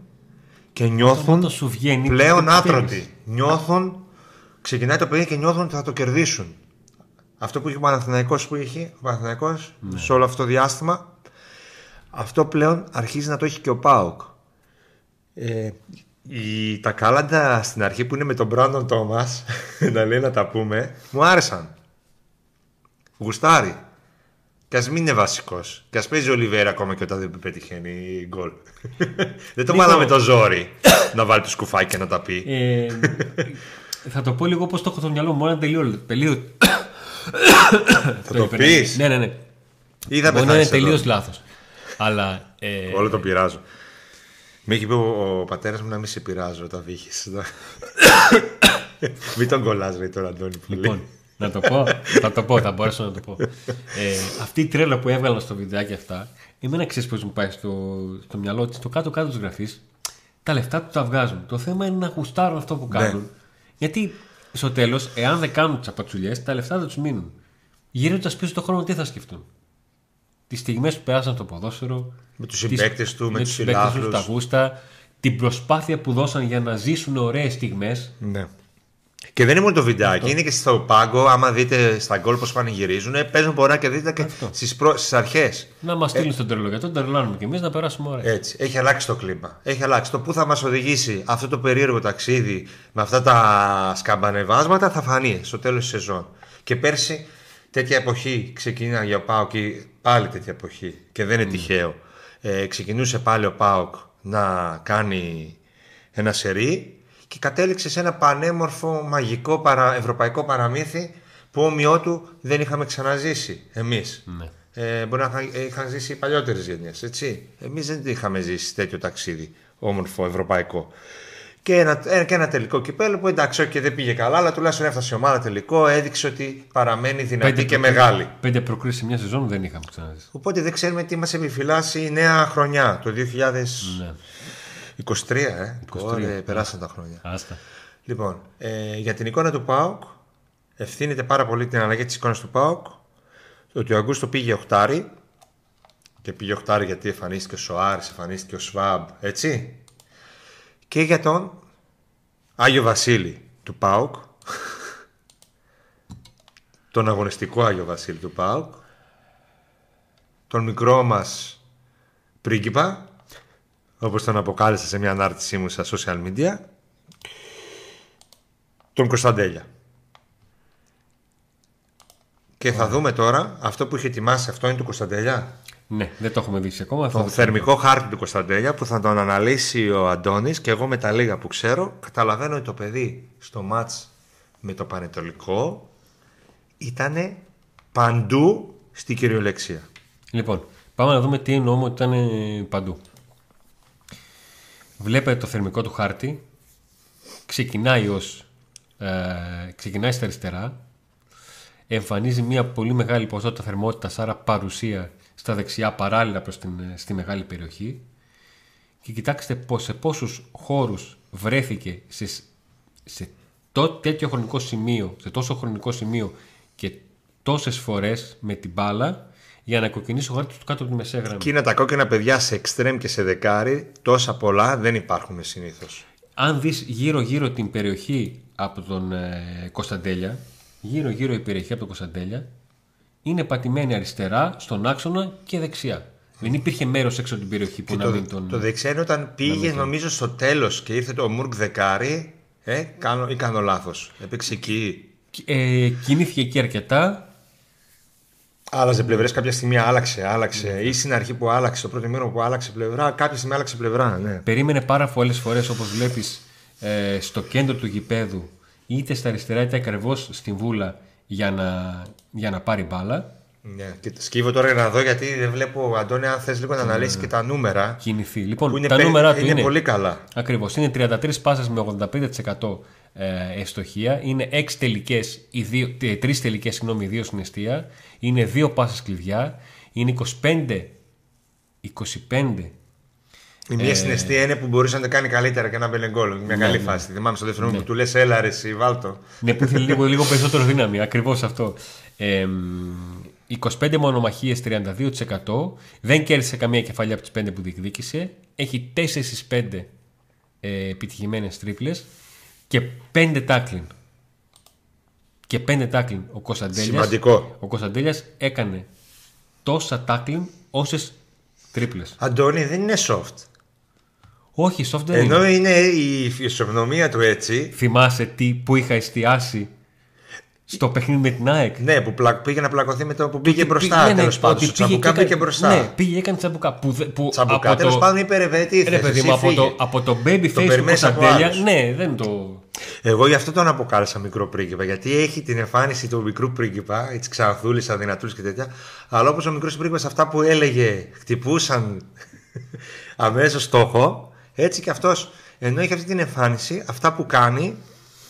και νιώθουν Όταν σου βγαίνει, πλέον το πιστεύεις. άτρωτοι. Νιώθουν, ξεκινάει το παιδί και νιώθουν ότι θα το κερδίσουν. Αυτό που είχε ο Παναθηναϊκός που είχε, ο Παναθηναϊκός Ναι. σε όλο αυτό το διάστημα, αυτό πλέον αρχίζει να το έχει και ο ΠΑΟΚ. Ε, η, τα κάλαντα στην αρχή που είναι με τον Μπράντον Τόμας, (laughs) να λέει να τα πούμε, μου άρεσαν. Γουστάρει. Και ας μην είναι βασικός. Και ας παίζει ο Ολιβέρα ακόμα και όταν δεν πετυχαίνει γκολ. (laughs) δεν το Νίκο. βάλαμε το ζόρι να βάλει το σκουφάκι και να τα πει. Ε, θα το πω λίγο πώς το έχω στο μυαλό μου. Μόνο τελείω. τελείω (coughs) θα το πεις. Ναι, ναι, ναι. Ή θα Μπορεί να είναι πεθάνεις τελείως εδώ. λάθος. Αλλά. Ε, Όλο το πειράζω. Με έχει πει ο, ο πατέρας μου να μην σε πειράζω όταν βύχει. (coughs) μην τον κολλάς λέει τώρα Αντώνη. πολύ. Λοιπόν, να το πω. θα το πω, θα μπορέσω να το πω. Ε, αυτή η τρέλα που έβγαλα στο βιντεάκι αυτά, εμένα ξέρεις πώς μου πάει στο, στο μυαλό τη, στο κάτω-κάτω της γραφής. Τα λεφτά του τα βγάζουν. Το θέμα είναι να γουστάρουν αυτό που Ναι. κάνουν. Γιατί στο τέλος, εάν δεν κάνουν τις απατσουλιές, τα λεφτά δεν τους μείνουν. Γύροντα πίσω το χρόνο, τι θα σκεφτούν; Τις στιγμές που περάσαν στο ποδόσφαιρο. Με τους τις- συμπαίκτες του, με τους συμπαίκτες τους, φιλάθλους. τα γούστα. Την προσπάθεια που δώσαν για να ζήσουν ωραίες στιγμές. Ναι. Και δεν είναι μόνο το βιντεάκι, είναι και στο πάγκο. Άμα δείτε στα γκολ πώς πανηγυρίζουν, ε, παίζουν πολλά και δείτε και στις προ... στις αρχές. Να μας στείλουν στον τρελό γιατί τον τρελάνουμε κι εμείς να περάσουμε ωραία. Έτσι. Έχει αλλάξει το κλίμα. Έχει αλλάξει. Το που θα μας οδηγήσει αυτό το περίεργο ταξίδι με αυτά τα σκαμπανεβάσματα θα φανεί στο τέλος της σεζόν. Και πέρσι τέτοια εποχή ξεκίνησε για ο Πάοκ και πάλι τέτοια εποχή. Και δεν είναι τυχαίο. Ε, ξεκινούσε πάλι ο Πάοκ να κάνει ένα σερί και κατέληξε σε ένα πανέμορφο μαγικό παρα... ευρωπαϊκό παραμύθι που όμοιό του δεν είχαμε ξαναζήσει εμείς. Ναι. Ε, μπορεί να είχαν- είχαν ζήσει οι παλιότερες γενιές. Εμείς δεν είχαμε ζήσει τέτοιο ταξίδι όμορφο ευρωπαϊκό. Και ένα, ένα, και ένα τελικό κυπέλο που εντάξει, και δεν πήγε καλά, αλλά τουλάχιστον έφτασε η ομάδα τελικό, έδειξε ότι παραμένει δυνατή και προκρί- μεγάλη. Πέντε προκρίσει σε μια σεζόν δεν είχαμε ξαναζήσει. Οπότε δεν ξέρουμε τι μας επιφυλάσσει η νέα χρονιά, το 2023. Ναι. 23, ε. 23. Ωραία, περάσαν τα χρόνια. Άστα. Λοιπόν, ε, για την εικόνα του ΠΑΟΚ ευθύνεται πάρα πολύ την αλλαγή της εικόνας του ΠΑΟΚ ότι ο Αγκούστο πήγε οχτάρι και πήγε οχτάρι γιατί εμφανίστηκε ο Σοάρης, εμφανίστηκε ο Σβάμπ, έτσι. Και για τον Άγιο Βασίλη του ΠΑΟΚ (laughs) τον αγωνιστικό Άγιο Βασίλη του ΠΑΟΚ τον μικρό μας πρίγκιπα όπως τον αποκάλεσα σε μια ανάρτησή μου στα social media τον Κωνσταντέλια. Και θα δούμε τώρα αυτό που είχε ετοιμάσει αυτό είναι του Κωνσταντέλια; Ναι, δεν το έχουμε δει ακόμα. Το Θα- θερμικό χάρτη του Κωνσταντέλια που θα τον αναλύσει ο Αντώνης και εγώ με τα λίγα που ξέρω καταλαβαίνω ότι το παιδί στο μάτς με το Πανετολικό ήταν παντού στην κυριολεξία. Λοιπόν, πάμε να δούμε τι εννοούμε ότι ήταν ε, παντού. Βλέπετε το θερμικό του χάρτη. Ξεκινάει ως ε, ξεκινάει στα αριστερά. Εμφανίζει μια πολύ μεγάλη ποσότητα θερμότητας, άρα παρουσία στα δεξιά παράλληλα προς την, ε, στη μεγάλη περιοχή. Και κοιτάξτε πως, σε πόσους χώρους βρέθηκε σε, σε το, τέτοιο χρονικό σημείο, σε τόσο χρονικό σημείο και τόσες φορές με την μπάλα για να κοκκινήσει ο χάρτης του κάτω από τη μεσαία γραμμή. Εκείνα τα κόκκινα παιδιά σε εξτρέμ και σε δεκάρι τόσα πολλά δεν υπάρχουν συνήθως. Αν δεις γύρω-γύρω την περιοχή από τον ε, Κωνσταντέλια, γύρω-γύρω η περιοχή από τον Κωνσταντέλια, είναι πατημένη αριστερά, στον άξονα και δεξιά. Δεν υπήρχε μέρος έξω από την περιοχή που να Το, μην τον... το δεξιά είναι όταν πήγες νομίζω στο τέλος και ήρθε το Μουρκ δεκάρι ε, κάνω, ή κάνω λάθος. Έπαιξε εκεί. Ε, κινήθηκε εκεί αρκετά. Άλλαζε πλευρές, κάποια στιγμή άλλαξε, άλλαξε. Ή στην αρχή που άλλαξε, το πρώτο μήνα που άλλαξε πλευρά, κάποια στιγμή άλλαξε πλευρά. Ναι. Περίμενε πάρα πολλές φορές όπως βλέπεις ε, στο κέντρο του γηπέδου είτε στα αριστερά είτε ακριβώς στην βούλα για να, για να πάρει μπάλα. ναι. Και το σκύβω τώρα για να δω γιατί δεν βλέπω, Αντώνη, αν θες λίγο να αναλύσεις και τα νούμερα. Κινηθεί. Λοιπόν, Που είναι, τα περι- νούμερα του είναι είναι πολύ καλά. Ακριβώς. Είναι 33 πάσες με 85% ε, ευστοχία. Είναι 6 τελικές, οι δύο, 3 τελικές, συγγνώμη, 2 στην αιστεία. Είναι 2 πάσες κλειδιά. Είναι 25, 25 Η μία συναισθία είναι που μπορούσε να το κάνει καλύτερα και να μπαίνει γκολ. Μια καλή φάση. Θυμάμαι στο δεύτερο ναι. που του λες, έλα ρε, εσύ, βάλτο. Ναι, που ήθελε λίγο, λίγο περισσότερο δύναμη. Ακριβώς αυτό. Ε, 25 μονομαχίες, 32%. Δεν κέρδισε καμία κεφαλιά από τις 5 που διεκδίκησε. Έχει 4 στις 5 ε, επιτυχημένες τρίπλες και 5 τάκλιν. Και 5 τάκλιν. Ο Κωνσταντέλιας, Σημαντικό. Ο Κωνσταντέλιας έκανε τόσα τάκλιν όσες τρίπλες. Αντώνη δεν είναι soft. Όχι, soft δεν είναι. Ενώ είναι η φυσιογνωμία του έτσι. Θυμάσαι τι, που είχα εστιάσει στο παιχνίδι με την ΑΕΚ. Ναι, που πλα- πήγε να πλακωθεί με το που πήγε μπροστά. Ναι, ναι, Τέλος πάντων. ότι Στο τσαμπουκά και πήγε έκανε- μπροστά. Ναι, πήγε έκανε τσαμπουκά. Που, δε- που Τσαμπουκά. από Τέλος το- πάντων είπε ρε παιδί, τι Ρε θες, παιδί εσύ μου, από φύγε. το, από το baby face του περιμένεις από Κωνσταντέλια. άλλους. Ναι, δεν το. Εγώ γι' αυτό τον αποκάλεσα μικρό πρίγκιπα. Γιατί έχει την εμφάνιση του μικρού πρίγκιπα, τη ξανθούλης, αδυνατούλη και τέτοια. Αλλά όπως ο μικρός πρίγκιπας, αυτά που έλεγε χτυπούσαν (laughs) αμέσως στόχο. Έτσι και αυτός, ενώ έχει αυτή την εμφάνιση, αυτά που κάνει.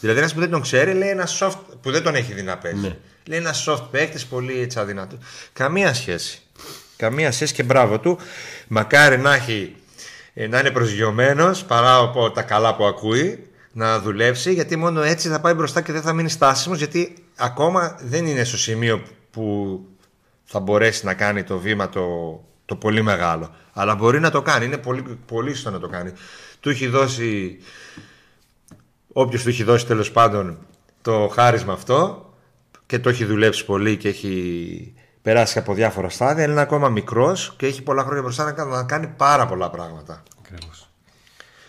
Δηλαδή, ένας που δεν τον ξέρει, λέει ένας soft που δεν τον έχει δει να παίζει. Ναι. Λέει ένας soft παίκτης, πολύ έτσι αδυνατό. Καμία σχέση. Καμία σχέση και μπράβο του. Μακάρι να έχει ε, να είναι προσγειωμένος παρά από τα καλά που ακούει να δουλέψει γιατί μόνο έτσι θα πάει μπροστά και δεν θα μείνει στάσιμος γιατί ακόμα δεν είναι στο σημείο που θα μπορέσει να κάνει το βήμα το, το πολύ μεγάλο αλλά μπορεί να το κάνει, είναι πολύ, πολύ στο να το κάνει του έχει δώσει όποιος του έχει δώσει τέλος πάντων το χάρισμα αυτό και το έχει δουλέψει πολύ και έχει περάσει από διάφορα στάδια είναι ακόμα μικρός και έχει πολλά χρόνια μπροστά να κάνει, να κάνει πάρα πολλά πράγματα Ακριβώς.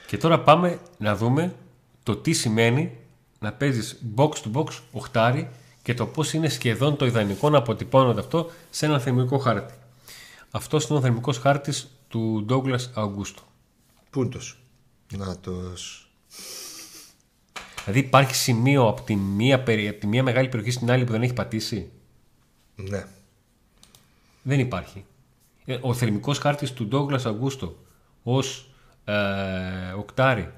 Και τώρα πάμε να δούμε το τι σημαίνει να παίζεις box to box οχτάρι και το πώς είναι σχεδόν το ιδανικό να αποτυπώνεται αυτό σε ένα θερμικό χάρτη. Αυτό είναι ο θερμικός χάρτης του Douglas Augusto. Πούντος. Να τος. Δηλαδή υπάρχει σημείο από τη, μία, περι- από τη μία μεγάλη περιοχή στην άλλη που δεν έχει πατήσει; Ναι. Δεν υπάρχει. Ε, Ο θερμικός χάρτης του Douglas Augusto ως ε, οκτάρι,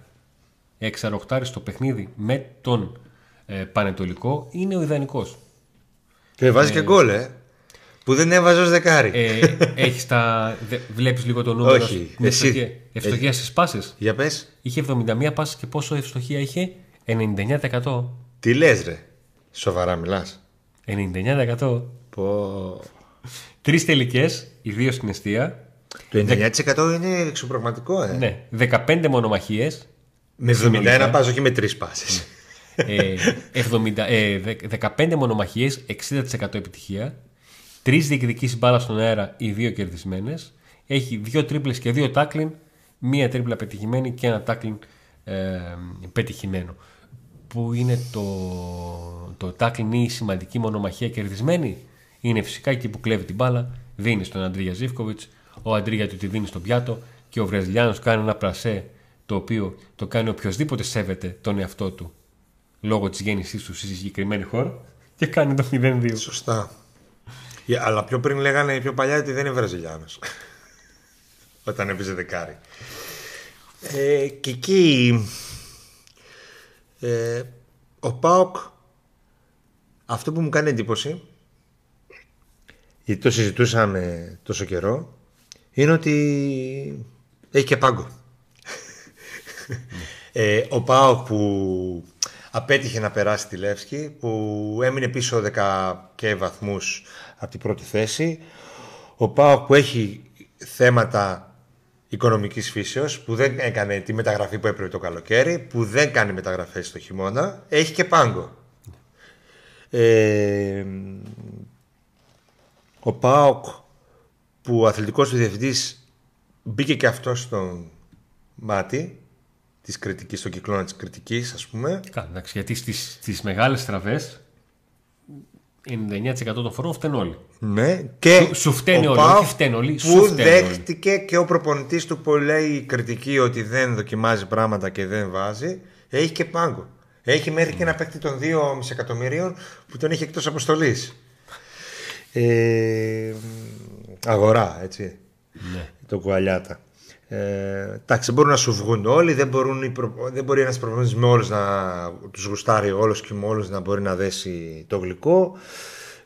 εξαροκτάρι στο παιχνίδι με τον ε, Πανετολικό είναι ο ιδανικός. Και βάζει και γκολ, ε. Που δεν έβαζε ως δεκάρι. Ε, έχεις τα... δε- βλέπεις λίγο το νούμερο Όχι, στην εσύ- ευστοχία, ευστοχία στις πάσες; Για πες. είχε 71 πάσες και πόσο ευστοχία είχε; 99% Τι λες ρε; Σοβαρά μιλάς. 99% Πω... Τρεις τελικές, οι δύο στην αιστεία Το 99% είναι εξωπραγματικό, ε. ναι, 15 μονομαχίες Με 71 συνολικά. πας, όχι με τρεις πάσες. ε, 70, ε, δε- 15 μονομαχίες, 60% επιτυχία. Τρεις διεκδικήσεις μπάλας στον αέρα, οι δύο κερδισμένες. Έχει δύο τρίπλες και δύο τάκλιν. Μία τρίπλα πετυχημένη και ένα τάκλιν ε, πετυχημένο. Που είναι το, το τάκλιν ή η σημαντική μονομαχία κερδισμένη; Είναι φυσικά εκεί που κλέβει την μπάλα, δίνει στον Αντρίγια Ζήφκοβιτς. Ο Αντρίγια του τη δίνει στον πιάτο και ο Βραζιλιάνος κάνει ένα πρασέ το οποίο το κάνει οποιοδήποτε σέβεται τον εαυτό του λόγω της γέννησής του στη συγκεκριμένη χώρα και κάνει το 0-2. Σωστά. Yeah, αλλά πιο πριν λέγανε πιο παλιά ότι δεν είναι Βραζιλιάνος. (laughs) Όταν έπαιζε δεκάρι. Ε, και εκεί ε, ο Πάοκ αυτό που μου κάνει εντύπωση γιατί το συζητούσαμε τόσο καιρό είναι ότι έχει και πάγκο. Ε, ο Πάοκ που απέτυχε να περάσει τη Λεύσκη, που έμεινε πίσω 10 και βαθμούς από την πρώτη θέση. Ο Πάοκ που έχει θέματα οικονομικής φύσεως, που δεν έκανε τη μεταγραφή που έπρεπε το καλοκαίρι, που δεν κάνει μεταγραφές το χειμώνα, έχει και πάγκο. Ε, ο ΠΑΟΚ που ο αθλητικός του διευθυντής μπήκε και αυτός στο μάτι της κριτικής, στον κυκλώνα της κριτικής ας πούμε Καλά, εντάξει, γιατί στις, στις μεγάλες στραβές 99% των φορών φταίνουν όλοι. ναι, και Σου- σου φταίνει ο όλοι, ΠΑΟΚ όχι φταίνουν όλοι, σου που φταίνουν όλοι. δέχτηκε και ο προπονητής του που λέει κριτική ότι δεν δοκιμάζει πράγματα και δεν βάζει έχει και πάγκο έχει μέχρι και ένα παίκτη των 2,5 εκατομμυρίων που τον είχε εκτός αποστολής ε, αγορά έτσι Ναι. το κουαλιάτα. Ε, εντάξει, δεν μπορούν να σου βγουν όλοι, δεν, μπορούν οι προ... δεν μπορεί ένας προπονητής με όλους να τους γουστάρει όλους και με όλους να μπορεί να δέσει το γλυκό.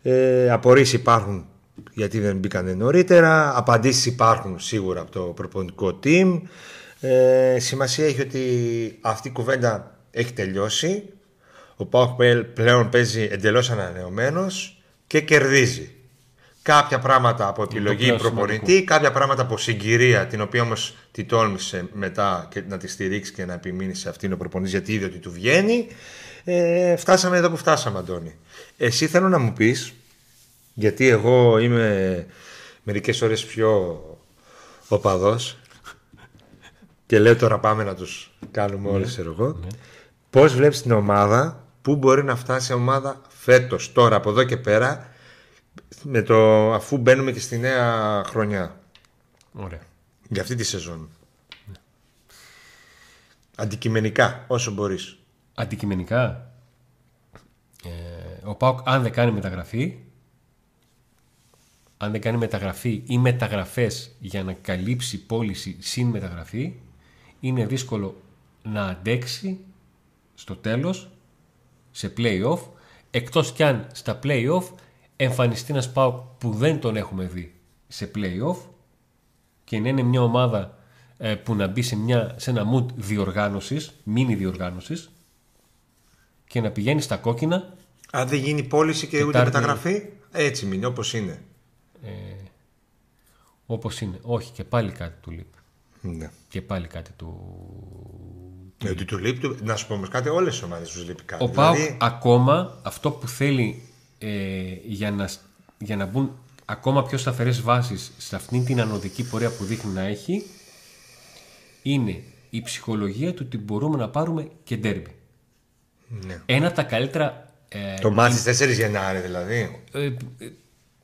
Ε, απορίες υπάρχουν γιατί δεν μπήκαν νωρίτερα, απαντήσεις υπάρχουν σίγουρα από το προπονητικό team. Ε, σημασία έχει ότι αυτή η κουβέντα έχει τελειώσει. Ο Πάοκ πλέον παίζει εντελώς ανανεωμένος και κερδίζει. Κάποια πράγματα από επιλογή πλέον προπονητή, κάποια πράγματα από συγκυρία, την οποία όμως τη τόλμησε μετά και να τη στηρίξει και να επιμείνει σε αυτήν ο προπονητής, γιατί είδε ότι του βγαίνει. Ε, φτάσαμε εδώ που φτάσαμε, Αντώνη. Εσύ θέλω να μου πεις, γιατί εγώ είμαι μερικές ώρες πιο οπαδός και λέω τώρα πάμε να τους κάνουμε όλες ξέρω εγώ πώς βλέπεις την ομάδα πού μπορεί να φτάσει η ομάδα φέτος τώρα από εδώ και πέρα με το, αφού μπαίνουμε και στη νέα χρονιά. Ωραία. για αυτή τη σεζόν. Αντικειμενικά όσο μπορείς. Αντικειμενικά, ε, ο Πάουκ αν δεν κάνει μεταγραφή, αν δεν κάνει μεταγραφή ή μεταγραφές για να καλύψει πώληση συν μεταγραφή, είναι δύσκολο να αντέξει στο τέλος σε play-off, εκτός κι αν στα play-off εμφανιστεί ένας Πάουκ που δεν τον έχουμε δει σε play-off και να είναι μια ομάδα ε, που να μπει σε, μια, σε ένα mood διοργάνωσης, mini διοργάνωσης και να πηγαίνει στα κόκκινα αν δεν γίνει πώληση και ούτε Τετάρτη. μεταγραφή έτσι μείνει όπως είναι όπως είναι. Όχι και πάλι κάτι του λείπει. ναι. Και πάλι κάτι του... Ε, ότι του λείπει, του- να σου πω όμως κάτι, όλες οι ομάδες τους λείπει κάτι. Ο Πάουκ Δηλαδή, ακόμα αυτό που θέλει ε, για, να, για να μπουν ακόμα πιο σταθερές βάσεις σε αυτήν την ανωδική πορεία που δείχνει να έχει είναι η ψυχολογία του ότι μπορούμε να πάρουμε και ντέρμπι. ναι. Ένα από τα καλύτερα... Ε, Το μάτι στις 4 Γενάρη δηλαδή. ε, ε,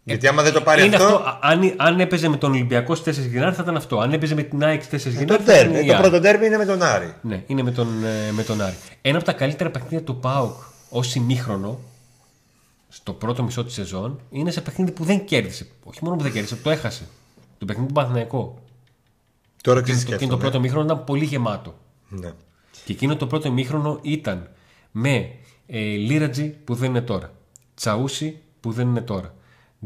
Γιατί άμα δεν το πάρει είναι αυτό, αυτό. Α- Αν, αν έπαιζε με τον Ολυμπιακός στι 4 Γενάρη θα ήταν αυτό. Αν έπαιζε με την ΑΕΚ στι 4 Γενάρη. το θα ήταν τέρμι. η Το ΑΕΚ. πρώτο τέρμι είναι με τον Άρη. Ναι, είναι με τον, ε, με τον Άρη. Ένα από τα καλύτερα παιχνίδια του ΠΑΟΚ ως ημίχρονο στο πρώτο μισό της σεζόν είναι σε παιχνίδι που δεν κέρδισε. Όχι μόνο που δεν κέρδισε, το έχασε. Το παιχνίδι του Παναθηναϊκού. Τώρα Και ξέρεις το, τι εκείνο το πρώτο ημίχρονο ήταν πολύ γεμάτο. Ναι. Και εκείνο το πρώτο ημίχρονο ήταν με ε, Λίρατζι που δεν είναι τώρα. Τσαούσι που δεν είναι τώρα.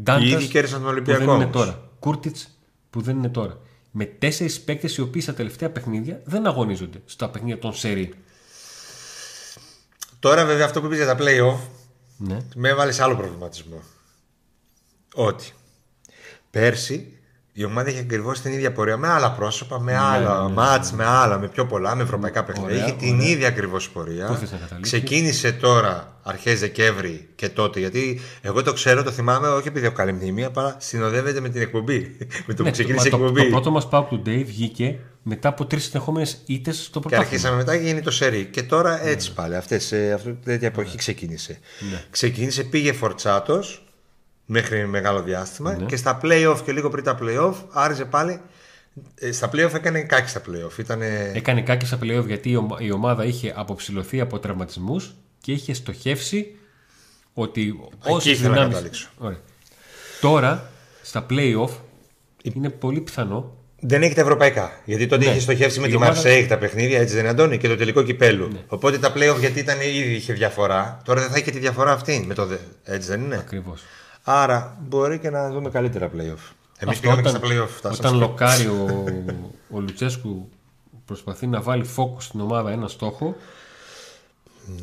Ντάντας Ήδη κέρδισαν τον που Ολυμπιακό. δεν είναι όμως. τώρα. Κούρτιτς που δεν είναι τώρα. Με τέσσερις παίκτες οι οποίοι στα τελευταία παιχνίδια δεν αγωνίζονται στα παιχνίδια των σερή. Τώρα βέβαια αυτό που είπες για τα play-off Ναι. με έβαλες σε άλλο προβληματισμό. Ότι πέρσι η ομάδα είχε ακριβώς την ίδια πορεία με άλλα πρόσωπα, με άλλα ναι, ναι, μάτς, με άλλα, με πιο πολλά, με ευρωπαϊκά παιχνίδια. Ωραία, Είχε την ίδια ακριβώς πορεία. Πού θες να καταλήξεις; Ξεκίνησε τώρα αρχές Δεκέμβρη και τότε. Γιατί εγώ το ξέρω, το θυμάμαι όχι επειδή έχω καλή μνήμη, αλλά συνοδεύεται με την εκπομπή. (laughs) με το που Ναι, ξεκίνησε η το, το, εκπομπή. το πρώτο μας Pauk Today βγήκε μετά από τρεις συνεχόμενες ήττες στο Και πρωτάθλημα. αρχίσαμε μετά και γίνει το σερί. Και τώρα Ναι. έτσι πάλι. Αυτές, ε, αυτή την τέτοια εποχή ξεκίνησε. Ναι. Ξεκίνησε, πήγε φορτσάτος μέχρι μεγάλο διάστημα Ναι. και στα playoff και λίγο πριν τα playoff άρχισε πάλι. ε, Στα playoff έκανε κάκι στα playoff. Ήτανε... Έκανε κάτι στα playoff γιατί η ομα- η ομάδα είχε αποψηλωθεί από τραυματισμούς και είχε στοχεύσει ότι όσες ήθελα να δυνάμει. καταλήξω. Τώρα στα playoff είναι πολύ πιθανό Δεν έχει τα ευρωπαϊκά. Γιατί τότε Ναι. είχε στοχεύσει με Η τη ομάδα- Μαρσέη τα παιχνίδια, έτσι δεν είναι, Αντώνη, και το τελικό κυπέλου. Ναι. Οπότε τα playoff γιατί ήταν ήδη είχε διαφορά. Τώρα δεν θα έχει τη διαφορά αυτή. Με το δε... Έτσι δεν είναι. ακριβώς. Άρα μπορεί και να δούμε καλύτερα playoff. Εμείς Αυτό πήγαμε και όταν- στα playoff. φτάσαμε Όταν στο- λοκάρει ο, (laughs) ο Λουτσέσκου προσπαθεί να βάλει focus στην ομάδα ένα στόχο,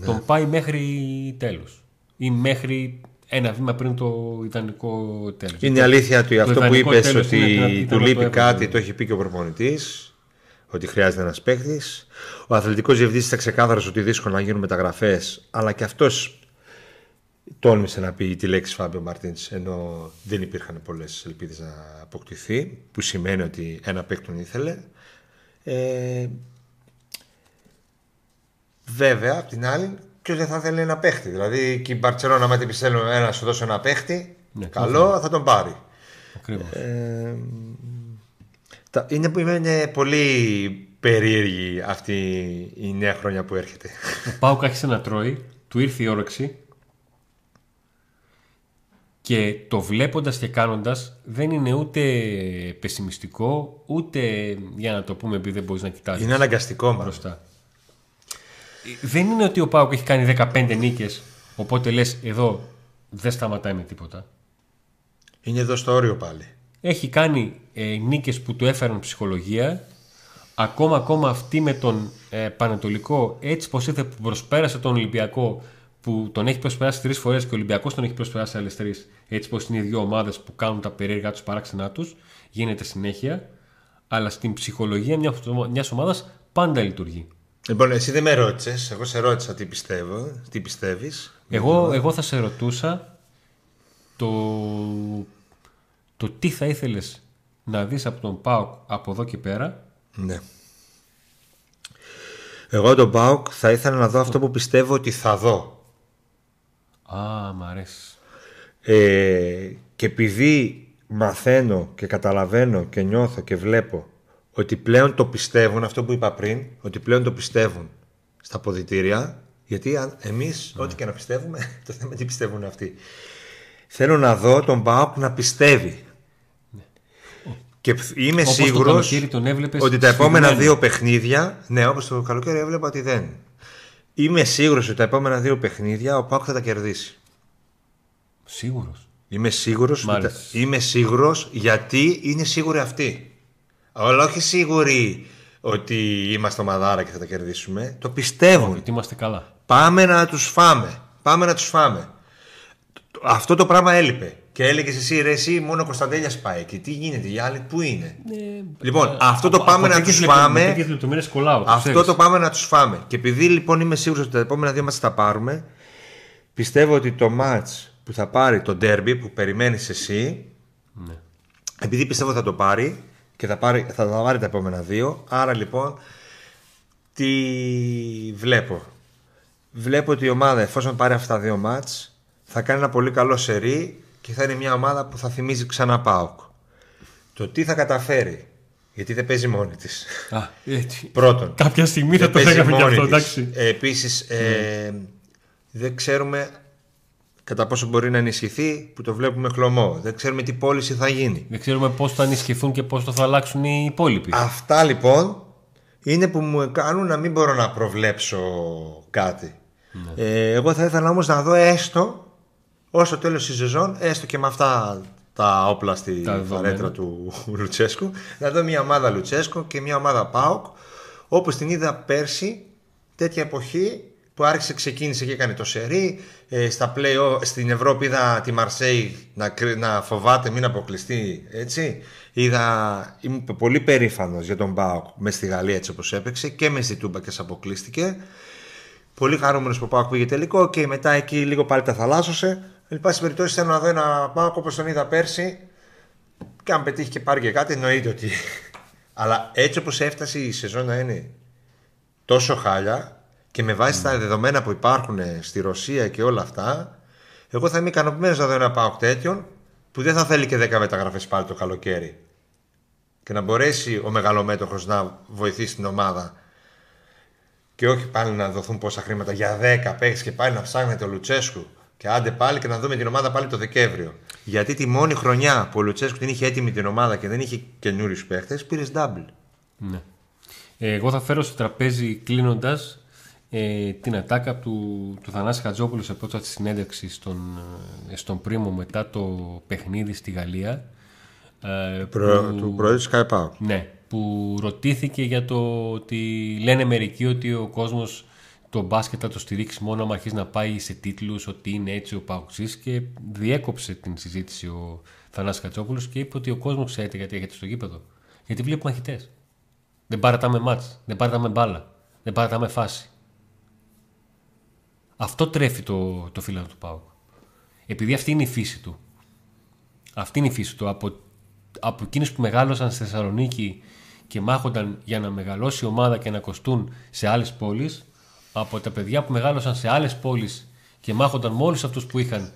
Ναι. τον πάει μέχρι τέλος ή μέχρι ένα βήμα πριν το ιδανικό τέλος. Είναι η αλήθεια του Το αυτό που ιδανικό είπες τέλος είναι ότι να- του ήταν να το λείπει έβγαζε. κάτι, το έχει πει και ο προπονητής. Ότι χρειάζεται ένας παίκτης. Ο αθλητικός διευθυντή ήταν ξεκάθαρο ότι δύσκολο να γίνουν μεταγραφές, αλλά και αυτός τόλμησε να πει τη λέξη Φάμπιο Μαρτίνς, ενώ δεν υπήρχαν πολλές ελπίδες να αποκτηθεί, που σημαίνει ότι ένα παίκτη τον ήθελε. Ε, βέβαια, απ' την άλλη, ποιος δεν θα θέλει ένα παίχτη. Δηλαδή, και η Μπαρσελόνα, άμα την πιστεύω ένα να σου δώσει ένα παίχτη, Ναι, καλό, θα τον πάρει. Ακριβώς. Ε, τα- είναι, είναι πολύ περίεργη αυτή η νέα χρονιά που έρχεται. Ο Πάουκ άρχισε να τρώει, του ήρθε η όρεξη και το βλέποντας και κάνοντας δεν είναι ούτε πεσημιστικό ούτε για να το πούμε επειδή δεν μπορείς να κοιτάξεις Είναι αναγκαστικό μάλλον. μπροστά. Ε, Δεν είναι ότι ο Πάουκ έχει κάνει 15 νίκες οπότε λες εδώ δεν σταματάει με τίποτα. Είναι εδώ στο όριο πάλι. Έχει κάνει ε, νίκες που του έφεραν ψυχολογία ακόμα ακόμα αυτή με τον ε, Πανατολικό έτσι πως ήρθε που προσπέρασε τον Ολυμπιακό που τον έχει προσπεράσει τρεις φορές και ο Ολυμπιακός τον έχει προσπεράσει άλλες τρεις έτσι πως είναι οι δύο ομάδες που κάνουν τα περίεργα τους παράξενά τους γίνεται συνέχεια αλλά στην ψυχολογία μια, μιας ομάδας πάντα λειτουργεί. Λοιπόν, εσύ δεν με ρώτησες. Εγώ σε ρώτησα τι πιστεύω, τι πιστεύεις. Εγώ, εγώ θα σε ρωτούσα το, το τι θα ήθελες να δεις από τον ΠΑΟΚ από εδώ και πέρα Ναι. Εγώ τον Πάουκ θα ήθελα να δω αυτό που πιστεύω ότι θα δω. Α, μ' αρέσει. Ε, και επειδή μαθαίνω και καταλαβαίνω και νιώθω και βλέπω ότι πλέον το πιστεύουν, αυτό που είπα πριν, ότι πλέον το πιστεύουν στα ποδητήρια, γιατί αν- εμείς ό,τι και να πιστεύουμε, (laughs) το θέμα είναι τι πιστεύουν αυτοί. Θέλω να δω τον Πάοκ να πιστεύει. Και π- είμαι Όπως το σίγουρος καλοκαίρι τον έβλεπες ότι τα επόμενα σφιγμένο. δύο παιχνίδια, ναι όπως το καλοκαίρι έβλεπα ότι δεν. Είμαι σίγουρος ότι τα επόμενα δύο παιχνίδια ο Πάοκ θα τα κερδίσει. Σίγουρος. Είμαι σίγουρος, ότι Μάλιστα. τα- είμαι σίγουρος γιατί είναι σίγουροι αυτοί. Αλλά όχι σίγουροι ότι είμαστε ομαδάρα και θα τα κερδίσουμε. Το πιστεύουν. Γιατί είμαστε καλά. Πάμε να τους φάμε. Πάμε να τους φάμε. Αυτό το πράγμα έλειπε. Και έλεγες εσύ, ρε, εσύ μόνο ο Κωνσταντέλιας πάει εκεί. Τι γίνεται, οι άλλοι πού είναι; λοιπόν, αυτό το πάμε να τους φάμε. τέτοιες λεπτομέρειες κολλάω. το Αυτό ξέρεις. το πάμε να τους φάμε. Και επειδή λοιπόν είμαι σίγουρος ότι τα επόμενα δύο μάτς θα τα πάρουμε, πιστεύω ότι το match που θα πάρει το derby που περιμένεις εσύ, Ναι. επειδή πιστεύω θα το πάρει και θα, πάρει, θα τα πάρει τα επόμενα δύο, άρα λοιπόν τι βλέπω. Βλέπω ότι η ομάδα εφόσον πάρει αυτά τα δύο μάτς θα κάνει ένα πολύ καλό σερί και θα είναι μια ομάδα που θα θυμίζει ξανά ΠΑΟΚ. Το τι θα καταφέρει, γιατί δεν παίζει μόνη της. Α, έτσι. Πρώτον, Κάποια στιγμή θα δεν το παίζει λέγαμε και μόνη αυτό, της. εντάξει. Ε, επίσης, ε, δεν ξέρουμε κατά πόσο μπορεί να ενισχυθεί που το βλέπουμε χλωμό. Δεν ξέρουμε τι πώληση θα γίνει. Δεν ξέρουμε πώς θα ενισχυθούν και πώς το θα αλλάξουν οι υπόλοιποι. Αυτά λοιπόν είναι που μου κάνουν να μην μπορώ να προβλέψω κάτι. Ναι. Ε, εγώ θα ήθελα όμως να δω έστω ω το τέλος τη σεζόν, έστω και με αυτά τα όπλα στη Τα δεδομένα. φαρέτρα του Λουτσέσκου, να δω μια ομάδα Λουτσέσκου και μια ομάδα ΠΑΟΚ, όπως την είδα πέρσι, τέτοια εποχή που άρχισε, ξεκίνησε και έκανε το σερί. Ε, στα play, στην Ευρώπη είδα τη Μαρσέη να, κρι- να φοβάται μην αποκλειστεί. Έτσι. Είδα, είμαι πολύ περήφανος για τον ΠΑΟΚ μες στη Γαλλία έτσι όπως έπαιξε και μες στη Τούμπα και σε αποκλείστηκε. Πολύ χαρούμενος που ο Πάοκ πήγε τελικό και μετά εκεί λίγο πάλι τα θαλάσσωσε. Εν πάση περιπτώσει θέλω να δω ένα Πάοκ όπως τον είδα πέρσι. Και αν πετύχει και πάρει και κάτι, εννοείται ότι. (laughs) Αλλά έτσι όπως έφτασε η σεζόν να είναι τόσο χάλια και με βάση τα δεδομένα που υπάρχουν στη Ρωσία και όλα αυτά, εγώ θα είμαι ικανοποιημένος να δω ένα Πάοκ τέτοιον που δεν θα θέλει και 10 μεταγραφές πάλι το καλοκαίρι. Και να μπορέσει ο μεγαλομέτωχος να βοηθήσει την ομάδα και όχι πάλι να δοθούν πόσα χρήματα για 10 παίξει και πάλι να ψάχνεται ο Λουτσέσκου. Και άντε πάλι και να δούμε την ομάδα πάλι το Δεκέμβριο. Γιατί τη μόνη χρονιά που ο Λουτσέσκου την είχε έτοιμη την ομάδα και δεν είχε καινούριους παίχτες, πήρες double. Ναι. Ε, Εγώ θα φέρω στο τραπέζι κλείνοντας ε, την ατάκα του, του Θανάση Χατζόπουλου σε πρώτη τη συνέντευξη στον, ε, στον Πρίμο μετά το παιχνίδι στη Γαλλία. Ε, Προ, που- Του προέδρου της ΚΑΕΠΑΟ. Ναι, που ρωτήθηκε για το ότι λένε μερικοί ότι ο κόσμος το μπάσκετ θα το στηρίξεις μόνο άμα αρχίσεις να πάει σε τίτλους, ότι είναι έτσι ο Παουξής και διέκοψε την συζήτηση ο Θανάσης Κατσόπουλος και είπε ότι ο κόσμος ξέρετε γιατί έχετε στο γήπεδο. Γιατί βλέπει μαχητές. Δεν παρατάμε μάτς, δεν παρατάμε μπάλα, δεν παρατάμε φάση. Αυτό τρέφει το, το φύλλο του Πάουκ. Επειδή αυτή είναι η φύση του. Αυτή είναι η φύση του. Από, από εκείνους που μεγάλωσαν στη Θεσσαλονίκη και μάχονταν για να μεγαλώσει η ομάδα και να κοστούν σε άλλες πόλεις, από τα παιδιά που μεγάλωσαν σε άλλες πόλεις και μάχονταν με όλους αυτούς που είχαν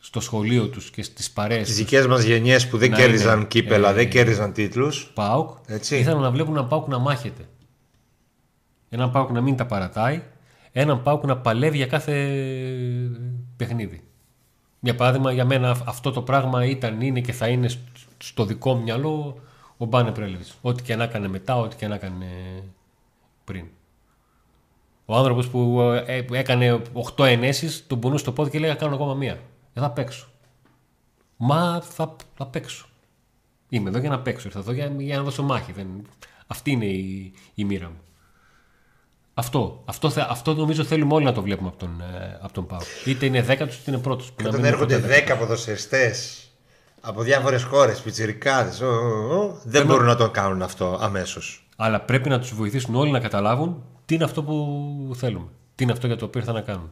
στο σχολείο τους και στις παρέες Τις τους δικές μας γενιές που δεν Να κέρδιζαν είναι, κύπελα, ε, δεν κέρδιζαν τίτλους. ΠΑΟΚ, Έτσι. ήθελαν να βλέπουν έναν ΠΑΟΚ να μάχεται. Έναν ΠΑΟΚ να μην τα παρατάει, έναν ΠΑΟΚ να παλεύει για κάθε παιχνίδι. Για παράδειγμα, για μένα αυ- αυτό το πράγμα ήταν, είναι και θα είναι σ- στο δικό μου μυαλό ο Μπάνε Πρέλεβιτς. Ό,τι και να έκανε μετά, ό,τι και να έκανε πριν. Ο άνθρωπος που ε, που έκανε 8 ενέσεις, τον πονούσε στο πόδι και λέει: Κάνω ακόμα μία. Δεν θα παίξω. Μα θα, θα παίξω. Είμαι εδώ για να παίξω. Ήρθα εδώ για, για να δώσω μάχη. Δεν... Αυτή είναι η, η μοίρα μου. Αυτό, αυτό, θε- αυτό νομίζω θέλουμε όλοι να το βλέπουμε από τον, ε, από τον Πάο. Είτε είναι δέκατος είτε είναι πρώτος. Και όταν έρχονται 10 ποδοσφαιριστές από διάφορες χώρες, πιτσιρικάδες, δεν μπορούν να το κάνουν αυτό αμέσως. Αλλά πρέπει να τους βοηθήσουν όλοι να καταλάβουν τι είναι αυτό που θέλουμε; Τι είναι αυτό για το οποίο ήρθαν να κάνουν;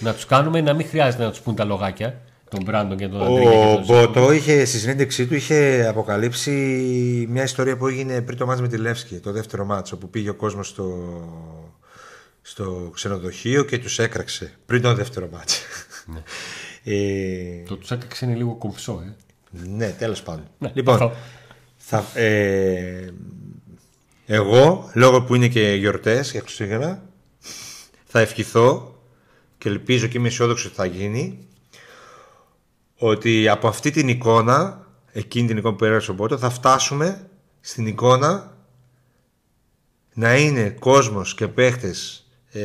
Να τους κάνουμε να μην χρειάζεται να τους πούν τα λογάκια, τον Μπράντον και τον Αντρίγια. και Ο τον Ζήκο. Μπότο είχε στη συνέντευξή του είχε αποκαλύψει μια ιστορία που έγινε πριν το μάτς με τη Λεύσκη, το δεύτερο μάτς, όπου πήγε ο κόσμος στο, στο ξενοδοχείο και τους έκραξε πριν το δεύτερο μάτς. ε, Το τους έκαξε είναι λίγο κομψό, ε. ναι, τέλος πάντων. Ναι, λοιπόν, αυτό. θα, ε, εγώ, λόγω που είναι και γιορτές για Χριστούγεννα, θα ευχηθώ και ελπίζω και είμαι αισιόδοξος ότι θα γίνει ότι από αυτή την εικόνα, εκείνη την εικόνα που πέρασε ο Μπότο, θα φτάσουμε στην εικόνα να είναι κόσμος και παίχτες ε,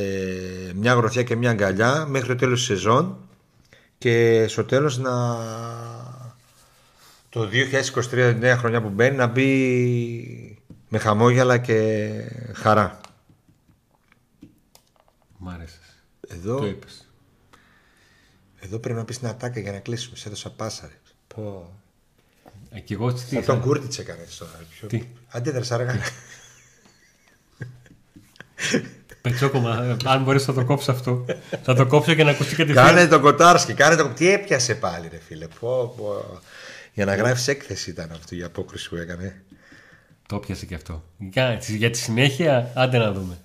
μια γροθιά και μια αγκαλιά μέχρι το τέλος της σεζόν και στο τέλος να το 2023 νέα χρονιά που μπαίνει να μπει με χαμόγελα και χαρά. Μ' άρεσες. Εδώ, Το είπες. εδώ πρέπει να πεις την ατάκα για να κλείσουμε. Σε έδωσα πάσα. ρε. Πω. Ε, και εγώ τι. Θα τον κούρτιτσε κανείς τώρα. Πιο... Τι; Αντίδρασε αργά. Πετσόκομα, αν μπορείς να το κόψει αυτό. θα το κόψω και να ακουστεί και τη κάνε το κοτάρσκι, κάνε το... Τι έπιασε πάλι ρε φίλε. Πω, πω. Για να γράφεις έκθεση ήταν αυτή η απόκριση που έκανε. Το πιασε και αυτό. Για, για τη συνέχεια, άντε να δούμε.